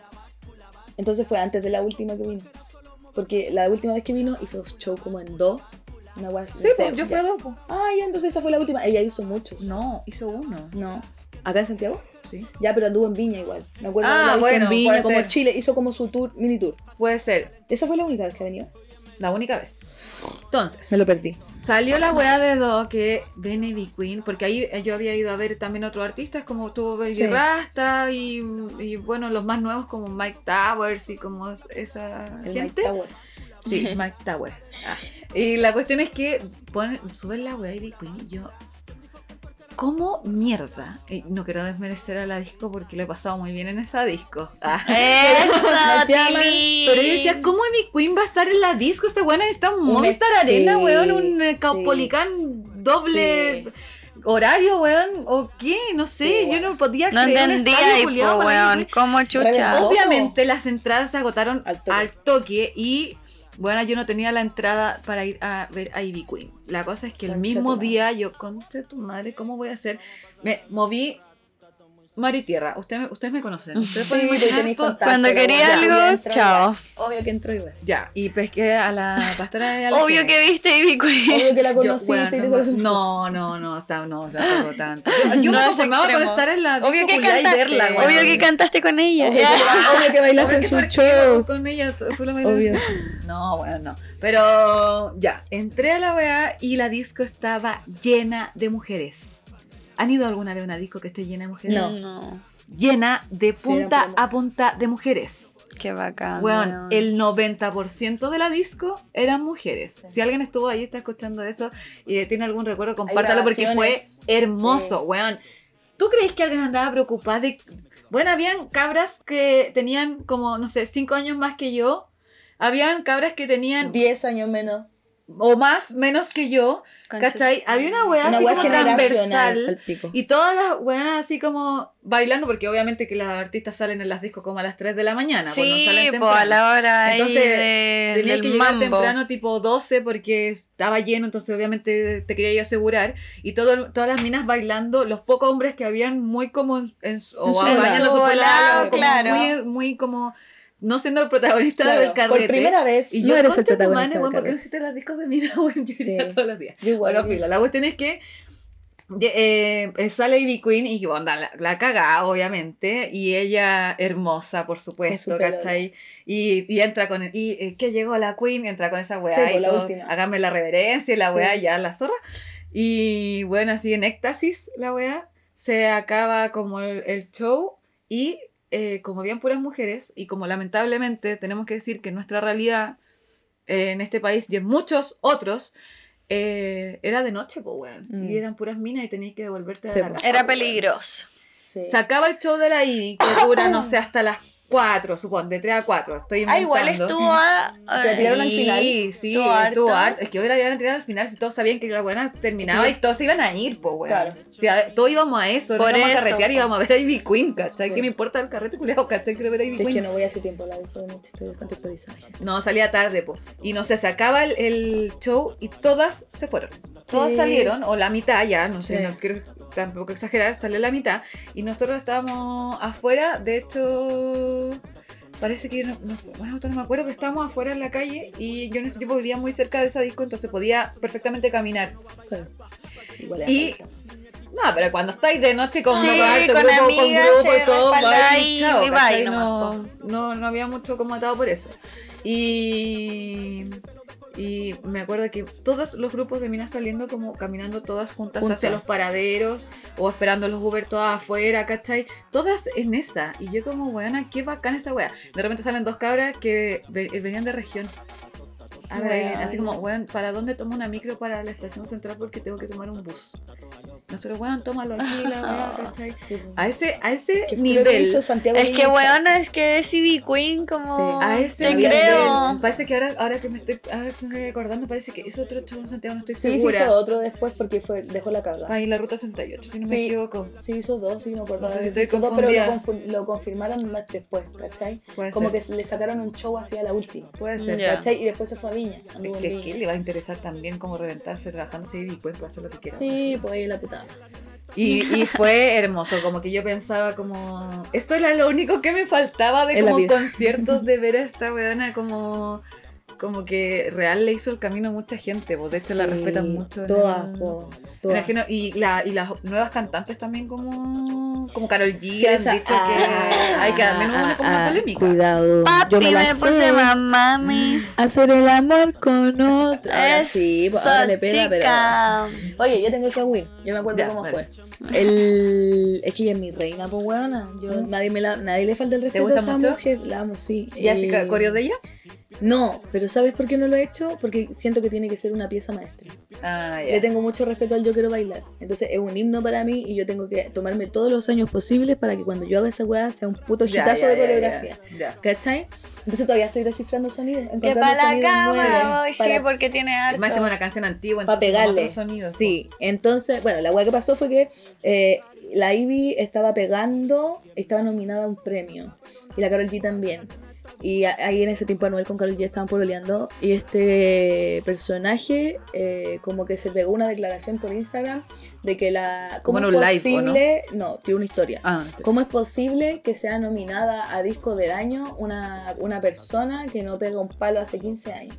Entonces fue antes de la última que vino. Porque la última vez que vino hizo show como en dos. Una guay Sí, pues yo fui a dos. po. Ah, ya, entonces esa fue la última. Ella hizo muchos. No, hizo uno. No. ¿Acá en Santiago? Sí. Ya, pero anduvo en Viña igual. Me acuerdo Ah, de la bueno, en Viña, como ser. Chile. Hizo como su tour, mini tour. Puede ser Esa fue la única vez que venido. la única vez. Entonces, Me lo perdí. salió la weá de Do que ven Ivy Queen, porque ahí eh, yo había ido a ver también otros artistas como tuvo Baby Sí. Rasta y, y bueno, los más nuevos como Mike Towers y como esa El gente. Mike Tower. Sí, Mike Tower. Ah. Y la cuestión es que ponen, suben la wea Ivy Queen y yo. ¿Cómo mierda? Eh, no quiero desmerecer a la disco porque le he pasado muy bien en esa disco. Ah. Pero yo decía, ¿cómo Ivy Queen va a estar en la disco? Esta buena está Movistar ex- Arena, sí, weón. Un eh, sí. Caupolicán doble horario, weón. ¿O qué? No sé. Sí, yo no podía No creer un entendía, estadio y culiao po, para Ivy weón. ¿Cómo chucha? Obviamente las entradas se agotaron Al al toque. toque, y bueno, yo no tenía la entrada para ir a ver a Ivy Queen. La cosa es que el mismo día yo, conche tu madre, ¿cómo voy a hacer? Me moví Mar y Tierra. Ustedes me, ustedes me conocen. Ustedes Sí, pueden contacto. Cuando quería algo, chao. Obvio que entró igual. Ya, y pesqué a la pastora de Obvio Algene. que viste Ivy Queen. Obvio que la Yo, conociste weón, y te no, no, no, no, está, no, tampoco tanto. Yo, No me conformaba con estar en la Obvio disco que culiá y cantaste. verla, weón. Obvio que cantaste con ella. Obvio que, obvio que bailaste Obvio en su show. con ella, fue la Obvio. No, bueno, no. Pero ya, entré a la weá y la disco estaba llena de mujeres. ¿Han ido alguna vez a una disco que esté llena de mujeres? No. No. Llena de Sí, punta promo. a punta de mujeres. Qué bacán. Weón, weón. el 90% de la disco eran mujeres. Si alguien estuvo ahí, está escuchando eso y tiene algún recuerdo, compártalo porque fue hermoso, weón. ¿Tú crees que alguien andaba preocupada de... Bueno, habían cabras que tenían como, no sé, 5 años más que yo. Habían cabras que tenían 10 años menos. O más, menos que yo. ¿Cachai? Había una weá así como transversal. Y todas las weonas así como bailando, porque obviamente que las artistas salen en las discos como a las 3 de la mañana. Sí, salen pues temprano. a la hora Entonces, de, Tenía del que llegar mambo. temprano tipo 12 porque estaba lleno, entonces obviamente te quería yo asegurar. Y todo, todas las minas bailando, los pocos hombres que habían muy como en, en su- o En su bailando su como claro. muy, muy como no siendo el protagonista Claro, del carrete. por primera vez y no yo, eres el tu protagonista madre, del weón, ¿por qué no hiciste las discos de mina, weón? Yo Sí. todos los días. Igual. Bueno, la cuestión es que eh, eh, sale Ivy Queen y onda, la, la caga, obviamente, y ella hermosa, por supuesto, su ¿cachai? Y, y entra con, y eh, que llegó la Queen, entra con esa weá Sí, y pues, la todo, hágame la reverencia y la Sí. weá ya, la zorra. Y bueno, así en éxtasis la weá, se acaba como el, el show y eh, como habían puras mujeres y como lamentablemente tenemos que decir que nuestra realidad eh, en este país y en muchos otros eh, era de noche, pues weón. Mm. Y eran puras minas y tenías que devolverte Sí, a la casa. Era peligroso. Sí. Se acaba el show de la Ivy, que dura, no sé, hasta las 4, supongo, de 3 a 4. Estoy Ah, igual inventando. estuvo a. Que tiraron al Sí, final. sí, Estuvo estuvo harto. harto. Es que hoy la iban a tirar al final si todos sabían que la buena terminaba y todos se iban a ir, pues, weón. Claro. O sea, todos íbamos a eso, Por no íbamos eso, a carretear y íbamos a ver a Ivy Queen, ¿cachai? Sí. ¿Qué me importa el carrete culiado, cachai? Quiero ver a Ivy Si es Queen. que no voy hace tiempo la disco de noche, estoy descontextualizada. No, salía tarde, po. Y no sé, se acaba el, el show y todas se fueron. Todas Sí. salieron, o la mitad ya, no sé, Sí. no quiero tampoco exagerar, salió la mitad. Y nosotros estábamos afuera, de hecho, parece que no, no, bueno, no me acuerdo, pero estábamos afuera en la calle y yo en ese tiempo vivía muy cerca de esa disco, entonces podía perfectamente caminar. Claro. Igual es Y-. No, pero cuando estáis de noche con Sí, con grupo, amigas, con grupo te y todo, y chao, y no, no, no había mucho como atado por eso. Y, y me acuerdo que todos los grupos de minas saliendo como caminando todas juntas Juntas. hacia los paraderos o esperando los Uber todas afuera, ¿cachai? Todas en esa. Y yo como, weona, qué bacán esa wea. De repente salen dos cabras que ve- venían de región. A ver, así como, weón, ¿para dónde tomo una micro para la estación central? Porque tengo que tomar un bus. Nosotros, weón, tómalo aquí, la weá, ¿cachai? Sí. A ese, a ese Que creo que hizo nivel. Santiago Es que, weón, es que es Ivy Queen como. Sí. A ese Te nivel. creo. Parece que ahora, ahora que me estoy, ahora que me estoy acordando, parece que hizo otro show en Santiago, no estoy Sí, se segura. hizo otro después porque fue, dejó la caga. Ahí la ruta 68, si no me Sí. equivoco. Sí, hizo dos, sí, me acuerdo. No sé si estoy todo, pero lo, lo confirmaron más después, ¿cachai? Puede Como ser. que le sacaron un show así a la última, Puede ser. Ya. ¿cachai? Y después se fue a Viña. Es en que, Viña. que le va a interesar también como reventarse trabajándose y después puede hacer lo que quiera. Sí, pues ahí la Y, y fue hermoso, como que yo pensaba como... Esto era lo único que me faltaba de En como conciertos, de ver a esta weona como... Como que real le hizo el camino a mucha gente, pues de hecho la Sí, respetan mucho. Todas, el- po, todas. el y, la, y las nuevas cantantes también como... Como Carol G Que han esa- dicho que... ah, Ay, que hubo una, como una ah, polémica. Cuidado. Papi, yo me, me, la puse sé. mamami. Hacer el amor con otro. Ahora sí, pues, ahora le pega, pero. chica. Oye, yo tengo que win. Yo me acuerdo Ya, cómo dale. fue. El... Es que ella es mi reina, pues weona. Yo, nadie, me la... nadie le falta el respeto a gusta esa mucho? mujer. La amo, sí. ¿Y así Eh, coreo de ella? No, pero ¿sabes por qué no lo he hecho? Porque siento que tiene que ser una pieza maestra. Ah, ya. Le tengo mucho respeto al Yo Quiero Bailar. Entonces es un himno para mí y yo tengo que tomarme todos los años posibles para que cuando yo haga esa weá sea un puto hitazo ya, de ya, coreografía. ¿Cachai? Entonces todavía estoy descifrando sonidos. Que encontrando para la sonidos cama, nuevos voy, sí, para- porque tiene harto. Más encima una canción antigua, para pegarle. sonidos. sí, entonces, bueno, la weá que pasó fue que eh, la Ivy estaba pegando, estaba nominada a un premio. Y la Carol G también. Y ahí en ese tiempo Anuel con Karol G estaban pololeando. Y este personaje eh, como que se pegó una declaración por Instagram de que la... ¿Cómo es en un live, ¿o no? posible? no, tiene una historia. Ah, ¿Cómo es posible que sea nominada a disco del año una, una persona que no pega un palo hace 15 años?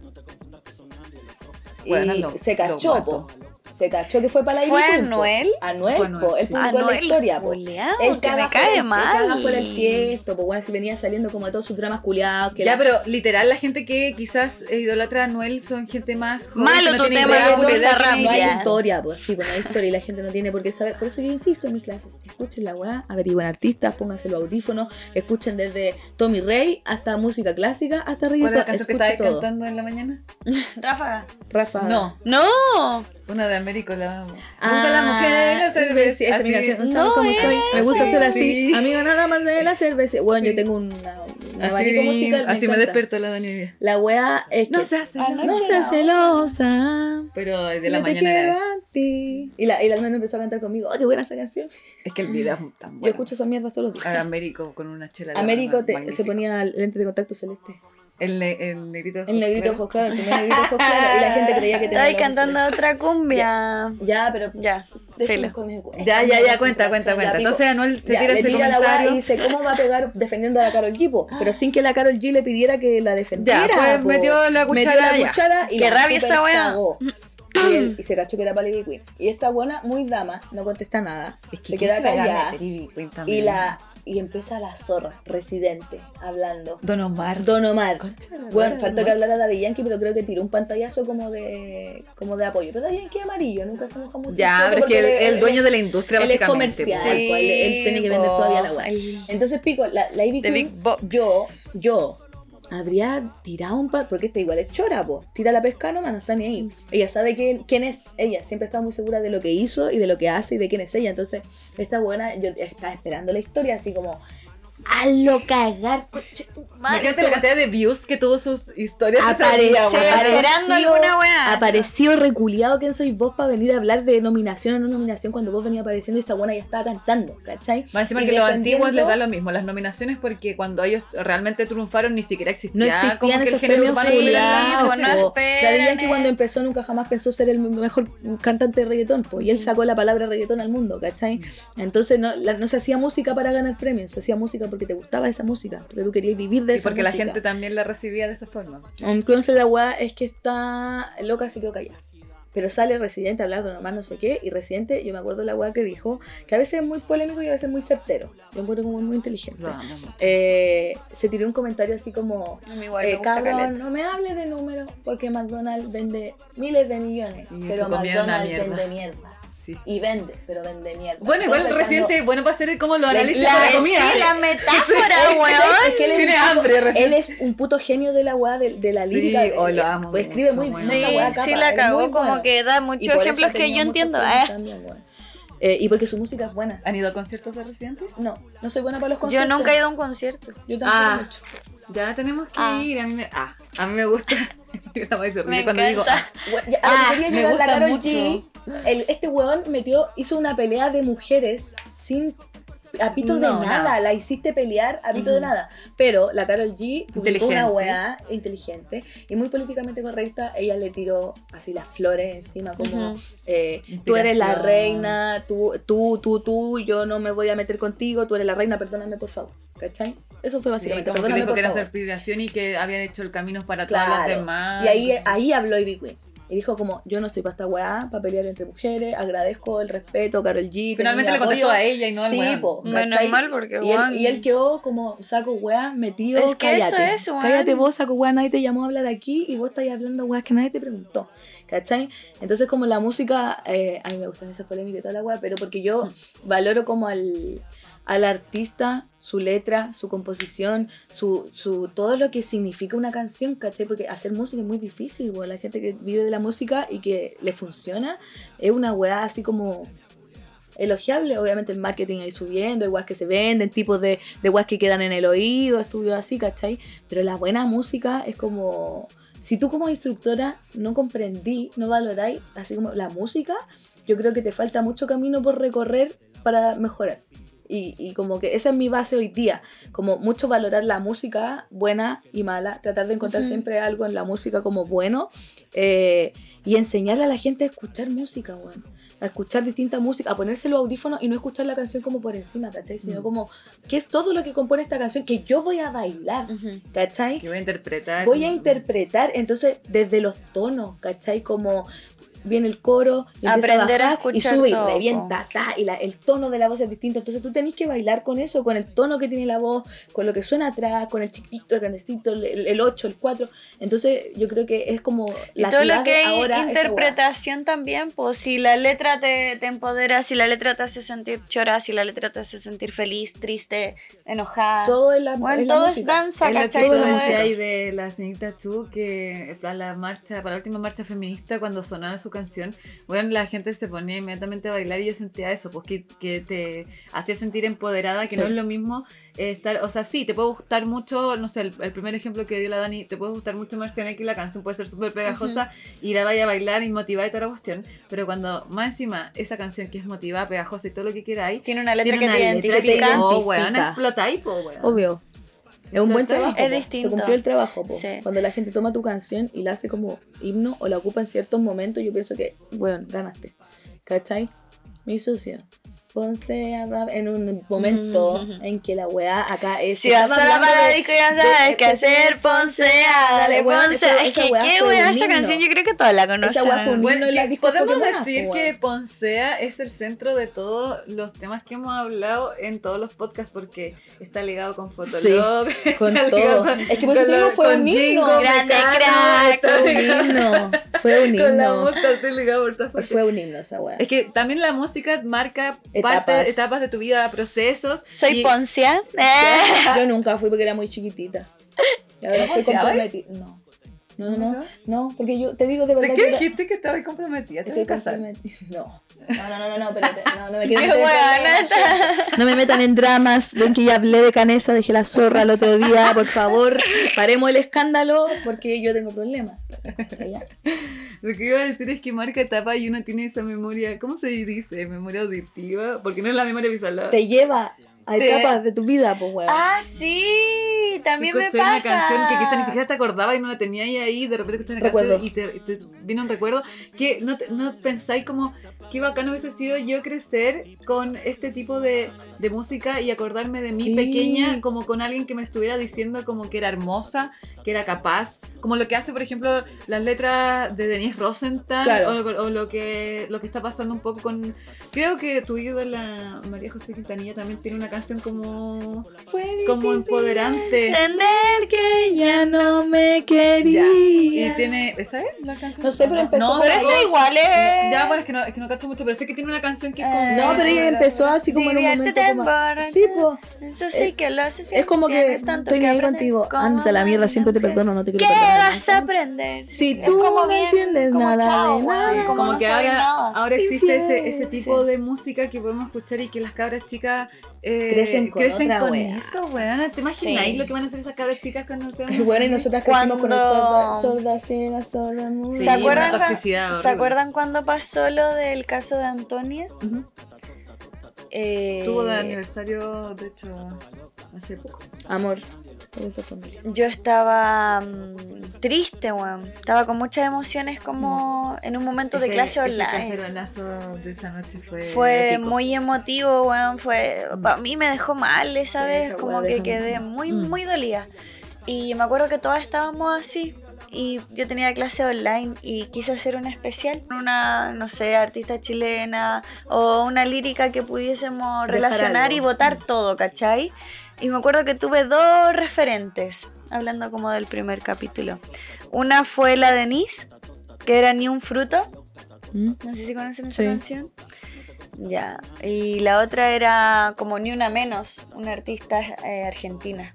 Bueno, y lo- se cachó. Se cachó que fue para la ¿Fue. Anuel? Anuel, Fue Anuel, po. Él sí. publicó la Anuel, historia, po. culiao, Él que me cae mal. fuera el tiesto, pues bueno, si venía saliendo como de todos sus dramas culiados. Que Ya, la- pero literal, la gente que quizás idolatra a Anuel son gente más. joven, Malo no tu tiene tema idea no hay historia, pues sí, pues no hay historia y la gente no tiene por qué saber. Por eso yo insisto en mis clases. Escuchen la weá, averigüen artistas, pónganse los audífonos, escuchen desde Tommy Rey hasta música clásica hasta ¿Cuál es la reggaetón. canción que estabas todo. cantando en la mañana? Ráfaga. Rafa. No, No. una de Américo la amo. Ah, Gusta la mujer, la cerveza. esa así. No No, sabes cómo es soy. Me gusta así, ser así. sí. Amigo, nada más de la cerveza. Bueno, Sí. yo tengo una, abanico musical. así me, despertó la día. La weá es que. No se hace. Ah, no. no. No seas celosa. Pero de Si la yo te mañana quiero eso. a ti. Y la, y la almendra empezó a cantar conmigo. ¡Oh, qué buena esa canción! Es que el video es tan Yo bueno. escucho esa mierda todos los días. A Américo con una chela. de Américo te- se ponía lentes de contacto celeste. El, ne- el negrito. El negrito ojos claros, el primer negrito ojos claros. Y la gente creía que tenía. Estoy cantando otra cumbia. celestes. Ya, pero. Ya, filo. Ya, ya, ya, cuenta, cuenta, Ya, cuenta. Entonces Anuel se Ya, tira ese tira la comentario. y dice, ¿cómo va a pegar defendiendo a la Carol G? po? Pero sin que la Carol G le pidiera que la defendiera. Ya, pues po. metió la Metió cuchara la ya. cuchara y Qué la rabia esa weá. cagó. Y, él- y se cachó que era para Ivy Queen. Y esta buena, muy dama, no contesta nada. Es que se queda callada. Y la y empieza la zorra, residente, hablando. Don Omar. Don Omar. Bueno, Omar. que hablara Daddy Yankee, pero creo que tiró un pantallazo como de como de apoyo. Pero Daddy Yankee es amarillo, nunca se moja mucho. Ya, pero es que el, el dueño de la industria, él es básicamente. comercial. pues. pues, él- él tiene que vender todavía la. El- Entonces, Pico, la, la Ivy Queen, yo, yo, habría tirado un par, porque esta igual es chora, po. Tira la pesca nomás, no está ni ahí. Ella sabe quién, quién es ella, siempre está muy segura de lo que hizo y de lo que hace y de quién es ella. Entonces, esta buena, yo estaba esperando la historia así como, cagar, coche tu madre". Imagínate la cantidad de views que tuvo sus historias. Apareció. Apareció. alguna weá. Apareció reculeado quién sois vos para venir a hablar de nominación o no nominación cuando vos venías apareciendo y esta buena ya estaba cantando, ¿cachai? Más encima que los antiguos les da lo mismo, las nominaciones porque cuando ellos realmente triunfaron ni siquiera existía. No existían como que el esos género premios pues, no eh. cuando empezó nunca jamás pensó ser el mejor cantante de reggaetón, po, y él sacó la palabra reggaetón al mundo, ¿cachai? Entonces no, la- no se hacía música para ganar premios, se hacía música porque te gustaba esa música, porque tú querías vivir de Y esa porque la gente también la recibía de esa forma. Entonces la weá es que está loca, se quedó callada. Pero sale Residente a hablar de nomás no sé qué, y Residente, yo me acuerdo de la weá que dijo, que a veces es muy polémico y a veces muy certero. Lo encuentro como muy inteligente. Amo mucho. Eh, se tiró un comentario así como, igual eh, cabrón, no me hables de números porque McDonald's vende miles de millones, Y pero McDonald's mierda. vende mierda. Sí. Y vende, pero vende mierda. Bueno, igual Entonces, Residente, bueno para hacer como los análisis la- de la comida. Sí, la metáfora, weón. Es que él es, Tiene un puto- hambre, Residente. él es un puto genio de la weá, de, de la Sí, lírica. oh, eh, lo amo pues escribe mucho, muy bueno. Sí, weá capa, sí la cagó, como bueno. que da muchos ejemplos que yo entiendo. eh. también. Eh, y porque su música es buena. ¿Han ido a conciertos de Residente? No, no soy buena para los Yo conciertos. nunca he ido a un concierto. Yo tampoco Ah. mucho. Ya tenemos que Ah. ir. A mí me, ah, a mí me gusta. Me cuando digo. encanta. ah. Bueno, ya, a Ah, lo me la gusta Karol. G. el- este weón metió, hizo una pelea de mujeres sin a pito de No, nada. nada. La hiciste pelear a pito de Ujú. nada. Pero la Karol G publicó una weá inteligente y muy políticamente correcta. Ella le tiró así las flores encima, como Ujú. eh, tú eres la reina, tú, tú, tú, tú, yo no me voy a meter contigo, tú eres la reina, perdóname por favor. ¿Cachai? Eso fue Sí, básicamente. como que dijo que era su y que habían hecho el camino para todas las Claro. demás. Y ahí, ahí habló Ivy Queen. Y dijo como, yo no estoy para esta weá, para pelear entre mujeres, agradezco el respeto, Carol G. Finalmente le contestó apoyo". a ella y no al Sí, weón. po, Menos mal porque, y él, y él quedó como saco weá metido, Es que eso cállate. es, weón. cállate vos, saco weá, nadie te llamó a hablar aquí y vos estás hablando weá que nadie te preguntó. ¿Cachai? Entonces como la música, eh, a mí me gustan esas polémicas y toda la weá, pero porque yo valoro como al, al artista, su letra, su composición, su, su todo lo que significa una canción, ¿cachai? Porque hacer música es muy difícil. La gente que vive de la música y que le funciona es una weá así como elogiable, obviamente el marketing ahí subiendo, igual que se venden, tipos de, de weas que quedan en el oído, estudios así, ¿cachai? Pero la buena música es como, si tú como instructora no comprendí, no valoráis así como la música, yo creo que te falta mucho camino por recorrer para mejorar. Y, y como que esa es mi base hoy día, como mucho valorar la música buena y mala, tratar de encontrar Ujú. siempre algo en la música como bueno eh, y enseñarle a la gente a escuchar música, weón. A escuchar distinta música, a ponerse los audífonos y no escuchar la canción como por encima, ¿cachai? Sino Mm. como, ¿qué es todo lo que compone esta canción que yo voy a bailar? ¿Cachai? Que voy a interpretar. voy a interpretar, entonces desde los tonos, ¿cachai? Como viene el coro, y Aprender a bajar, y escuchar sube todo, y revienta, ta, y la- el tono de la voz es distinto, entonces tú tenés que bailar con eso, con el tono que tiene la voz, con lo que suena atrás, con el chiquitito, el grandecito, el, 8, el 4, entonces yo creo que es como Y la todo lo que hay ahora interpretación también, pues si la letra te, te empodera, si la letra te hace sentir chora, si la letra te hace sentir feliz, triste, enojada. todo es la, bueno, es la todo es danza, Es lo que ¿cachai? Todo es- de la señorita Chu, que para la marcha, para la última marcha feminista, cuando sonaba su canción, bueno, la gente se ponía inmediatamente a bailar y yo sentía eso, pues que, que te hacía sentir empoderada, que Sí. no es lo mismo eh, estar, o sea, sí, te puede gustar mucho, no sé, el, el primer ejemplo que dio la Dani, te puede gustar mucho Marciana y la canción puede ser súper pegajosa y la vaya a bailar y motivar y toda la cuestión, pero cuando más encima esa canción que es motivada, pegajosa y todo lo que queráis, Tiene una letra tiene que una te letra que te identifica. oh, identifica. weón, explotáis, po, weón. Obvio. Es un buen trabajo. Es po. distinto. Se cumplió el trabajo. po. Sí. Cuando la gente toma tu canción y la hace como himno o la ocupa en ciertos momentos, yo pienso que, bueno, ganaste. ¿Cachai? Mi socio. Ponce a en un momento Ujú. en que la weá acá es. Si vas a la hablando de- paradisco ya de- sabes qué hacer, Poncea, dale esa- Es que weá qué un esa canción, yo creo que todas la conocen. Esa weá fue un Bueno, la disco podemos decir que. Poncea es el centro de todos los temas que hemos hablado en todos los podcasts porque está ligado con Fotolog, Con todo. Es que por eso fue un himno. Grande crack. Fue un himno. Fue un himno. Fue un himno esa weá. Es que también la música marca Etapas. parte, etapas de tu vida, procesos. Soy y- Poncia. Eh. Yo nunca fui porque era muy chiquitita. Y ahora ¿No estoy comprometida. No. No, no, ¿No no. porque yo te digo de verdad ¿De qué dijiste que estabas comprometida? ¿Te estoy vas a casar? comprometida. No. No, no, no, no, no, espérate. No, no me quiero. No me metan en dramas. Ven que ya hablé de Canesa, dejé la zorra el otro día. Por favor, paremos el escándalo porque yo tengo problemas. Lo que iba a decir es que marca etapa y uno tiene esa memoria, ¿cómo se dice? Memoria auditiva, porque no es la memoria visual. Te lleva a Te- etapas de tu vida, pues, weón. Ah, sí, también me Escuché una pasa. canción que quizás ni siquiera te acordabas y no la tenías ahí, de repente escuchas una Recuerdo. canción y te, y te vino un recuerdo que no, te- no pensáis como qué bacano hubiese sido yo crecer con este tipo de, de música y acordarme de mí Sí. pequeña como con alguien que me estuviera diciendo como que era hermosa, que era capaz, como lo que hace por ejemplo las letras de Denise Rosenthal Claro. o, o lo que lo que está pasando un poco con creo que tu ídola María José Quintanilla también tiene una canción como Fue como empoderante. Entender que ya no me quería. Y tiene. ¿Esa es la canción? No sé, pero empezó No, Pero eso igual es. Ya, bueno, es que no, es que no cacho mucho, pero sé que tiene una canción que es como. Eh, No, pero ella empezó así como en un momento como... Sí, pues. Eso sí que lo haces bien. Es como que estoy ahí contigo. ¿Cómo Ándate a la mierda, siempre te perdono, no te quiero ¿Qué perdonar. vas a aprender? Si tú no entiendes como nada chao, de weón, nada. como Como no que ahora, nada. ahora existe ese, tipo sí. de música que podemos escuchar y que las cabras chicas eh, Crecen con otra wea. eso, weón. ¿Te imagináis lo que van a hacer esas cabras chicas cuando sean Bueno, y nosotras crecimos con el sorda, sorda, ciega, ¿Se acuerdan, una cua- toxicidad ¿Se horrible. acuerdan cuando pasó lo del caso de Antonia? Ujú. Eh, Tuvo de aniversario, de hecho, hace poco. Amor esa familia. Yo estaba mm, triste, weón. Estaba con muchas emociones como en un momento de Ese- clase ese online. cacerolazo de esa noche fue. Fue épico. muy emotivo, weón. Fue, para mí me dejó mal esa Sí, vez, esa como que quedé muy, Mm. muy dolida. Y me acuerdo que todas estábamos así. Y yo tenía clase online y quise hacer una especial, una, no sé, artista chilena o una lírica que pudiésemos relacionar y votar sí. todo, ¿cachai? Y me acuerdo que tuve dos referentes, hablando como del primer capítulo. Una fue la Denise, que era Ni un fruto, ¿Mm? no sé si conocen esa Sí. canción. Ya. Y la otra era como Ni una menos, una artista eh, argentina.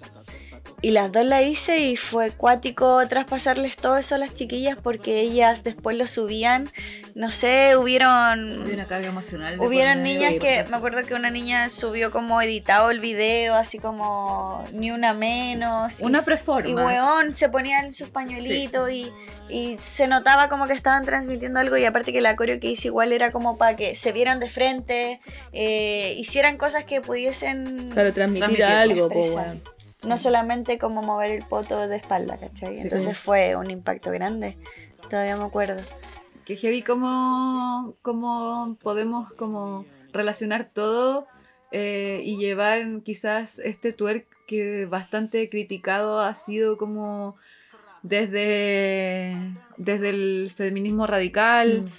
Y las dos la hice y fue cuático traspasarles todo eso a las chiquillas porque ellas después lo subían. No sé, hubieron... Una carga emocional. Hubieron niñas que, me acuerdo que una niña subió como editado el video, así como ni una menos. Una performance. Y weón, se ponían sus pañuelitos y, y se notaba como que estaban transmitiendo algo y aparte que la coreo que hice igual era como para que se vieran de frente, eh, hicieran cosas que pudiesen... Claro, transmitir, Transmitir, algo, po, No solamente como mover el poto de espalda, ¿cachai? Sí. Entonces fue un impacto grande. Todavía me acuerdo. Que heavy cómo, cómo podemos como relacionar todo eh, y llevar quizás este twerk que bastante criticado ha sido como desde, desde el feminismo radical, Mm.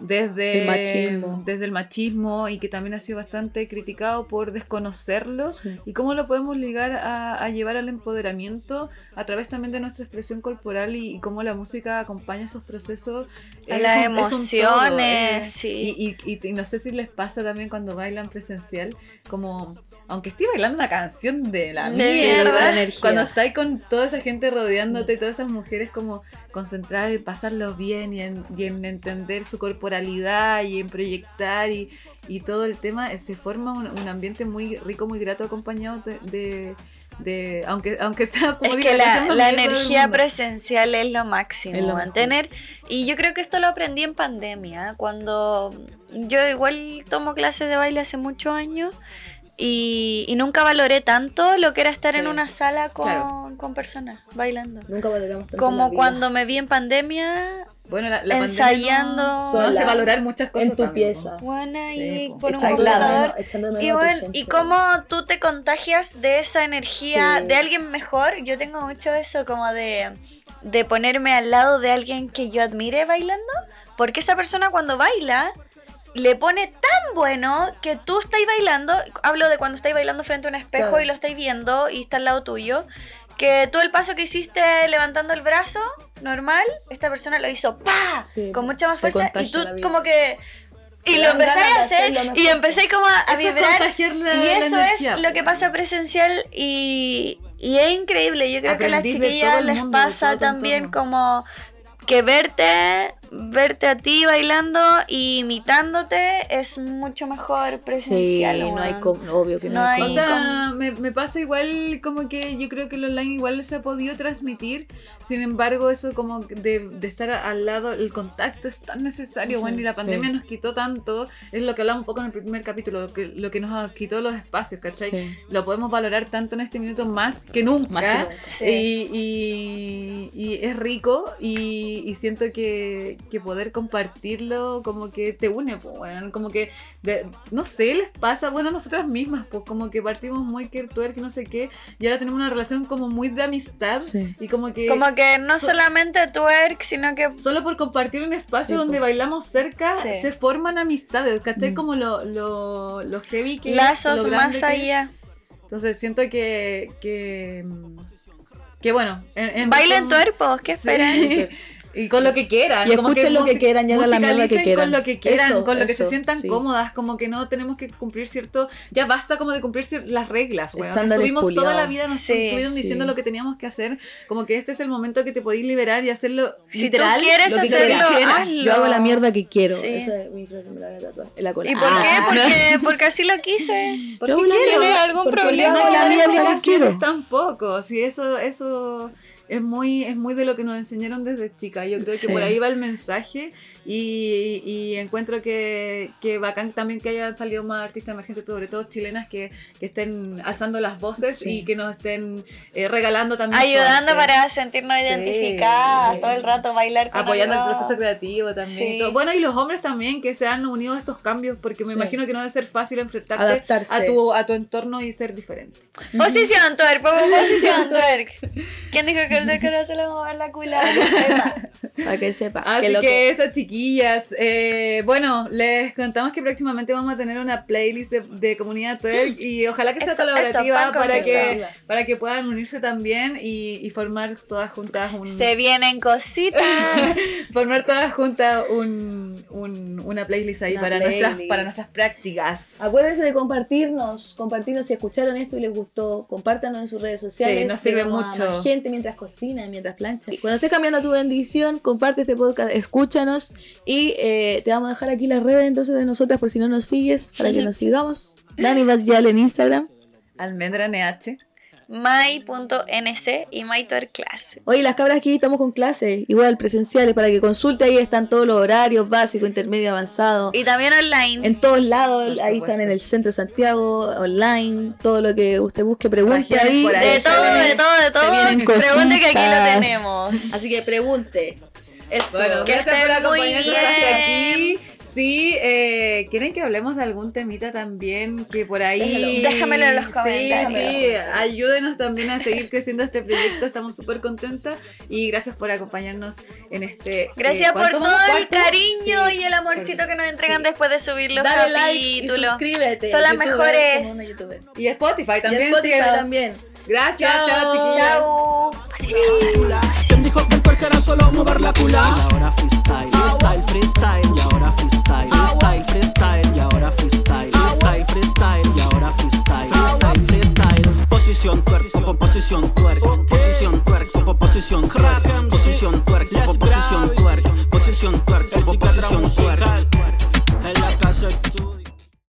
Desde El machismo. desde el machismo y que también ha sido bastante criticado por desconocerlo Sí. y cómo lo podemos ligar a, a llevar al empoderamiento a través también de nuestra expresión corporal y, y cómo la música acompaña esos procesos. A Es las un- es un todo, emociones, eh. sí. Y, y- y no sé si les pasa también cuando bailan presencial, como aunque esté bailando una canción de la De mierda, mierda. cuando estáis con toda esa gente rodeándote y todas esas mujeres como concentradas en pasarlo bien y en, y en entender su corporalidad y en proyectar y, y todo el tema, eh, se forma un, un ambiente muy rico, muy grato acompañado de... de- de- aunque, aunque sea como Es diga, que la, la energía presencial es lo máximo, Es lo mantener. Y yo creo que esto lo aprendí en pandemia, cuando yo igual tomo clases de baile hace muchos años y, y nunca valoré tanto lo que era estar en una sala con, claro. con personas bailando. Nunca valoramos tanto Como cuando me vi en pandemia Bueno, la, la ensayando pandemia no- Sola, no hace valorar muchas cosas en tu también, pieza. buena Sí, y po. por un computador. menos- Y bueno, y cómo tú te contagias de esa energía Sí. de alguien mejor. Yo tengo mucho eso como de, de ponerme al lado de alguien que yo admire bailando. Porque esa persona cuando baila le pone tan bueno que tú estáis bailando. Hablo de cuando estáis bailando frente a un espejo Claro. y lo estáis viendo y está al lado tuyo. Que tú el paso que hiciste levantando el brazo, normal, esta persona lo hizo ¡pa! Sí, con mucha más fuerza y tú como que... Y lo empecé a hacer y empecé como a, a es vibrar la- y la eso energía, es lo que pasa presencial y, y es increíble. Yo creo que a las chiquillas les mundo, pasa también como que verte, verte a ti bailando y imitándote es mucho mejor presencial. Sí, no hay obvio que no, No hay hay- O sea, me, me pasa igual como que yo creo que el online igual se ha podido transmitir. Sin embargo, eso como de, de estar al lado, el contacto es tan necesario, Ujú, bueno, y la sí. pandemia nos quitó tanto. Es lo que hablamos un poco en el primer capítulo, lo que, lo que nos quitó los espacios, ¿cachai? Sí. Lo podemos valorar tanto en este minuto más que nunca. Más que nunca. Sí. Y, y- y es rico y, y siento que, que poder compartirlo como que te une, pues, weón. como que, de- no sé, les pasa, bueno, a nosotras mismas, pues como que partimos muy que twerk y no sé qué, y ahora tenemos una relación como muy de amistad Sí. y como que... Como que no solamente twerk, sino que Solo por compartir un espacio Sí, donde bailamos cerca, Sí. se forman amistades, ¿cachai? Mm. Como lo, lo, lo heavy que lazos lo más que allá. Entonces siento que, que, que bueno, en, en Bailen pues, ¿qué Sí. Y con lo que quieran. Y como escuchen lo que quieran y hagan la mierda que quieran. Con lo que quieran, Eso, con lo que eso, se sientan sí. cómodas. Como que no tenemos que cumplir cierto. Ya basta como de cumplir las reglas, weón. Estuvimos toda culiados. la vida, nos Sí, estuvieron diciendo sí. lo que teníamos que hacer. Como que este es el momento que te podéis liberar y hacerlo Si literal. tú quieres lo que hacerlo, quieras. hazlo. Yo hago la mierda que quiero. Sí. Esa es mi frase, me la voy a la cola. ¿Y por Ah. qué? Porque, porque así lo quise. Yo la ¿Tienes mierda, algún porque problema? yo la No, mierda que quiero. Tampoco, sí, eso, eso es muy, es muy de lo que nos enseñaron desde chica. Yo creo Sí. que por ahí va el mensaje y, y encuentro que, que bacán también que hayan salido más artistas emergentes, sobre todo chilenas, que, que estén alzando las voces Sí. y que nos estén eh, regalando también. Ayudando para sentirnos identificadas sí. todo el rato, bailar con Apoyando el proceso creativo también. y Sí. todo. Bueno, y los hombres también que se han unido a estos cambios, porque me Sí. imagino que no debe ser fácil enfrentarte Adaptarse. a tu, a tu entorno y ser diferente. Posición twerk, posición twerk. ¿Quién dijo que el de cara se le va a mover la cula. para que sepa. Para que sepa. Así que que, que- eso, chiquillas. Eh, bueno, les contamos que próximamente vamos a tener una playlist de, de comunidad twerk y ojalá que sea Eso, colaborativa eso, para, que, para que puedan unirse también y, y formar todas juntas un. Se vienen cositas. formar todas juntas un, un- una playlist ahí Una para, Nuestras, para nuestras prácticas. Acuérdense de compartirnos, compartirnos si escucharon esto y les gustó, compártanos en sus redes sociales. Sí, nos sirve mucho. gente mientras cocinan, mientras planchan. Cuando estés cambiando tu bendición, comparte este podcast, escúchanos y eh, te vamos a dejar aquí las redes entonces de nosotras por si no nos sigues, para que nos sigamos. Dani Badial en Instagram. Almendra NH. My.nc y MyTwerkClass. Oye, las cabras aquí estamos con clases, igual presenciales, para que consulte ahí están todos los horarios básico, intermedio, avanzado. Y también online. En todos lados, Por ahí supuesto. están en el centro de Santiago, online, todo lo que usted busque, pregunte ahí. por ahí. de todo, de todo, de todo. Pregunte que aquí lo tenemos. Así que pregunte. Eso. Bueno, Que gracias por acompañarnos aquí. Sí, eh, ¿quieren que hablemos de algún temita también que por ahí... Déjamelo en los Sí, comentarios. Sí, ayúdenos también a seguir creciendo este proyecto, estamos súper contentas y gracias por acompañarnos en este... Gracias eh, por ¿cuánto todo el cariño Sí. y el amorcito que nos entregan Sí. después de subir los Dale like y capítulos. suscríbete. Son las mejores. Y Spotify Y también. Spotify síguenos. también. Gracias, Chao. chao, chiquillas que el solo mover la cula. Y ahora freestyle, freestyle, freestyle, y ahora freestyle, freestyle, freestyle, y ahora freestyle, freestyle, freestyle, y ahora freestyle, freestyle, freestyle. Posición cuerpo, posición cuerpo, posición cuerpo, posición crack, posición cuerpo, posición cuerpo, posición cuerpo, posición cuerpo. En la casa.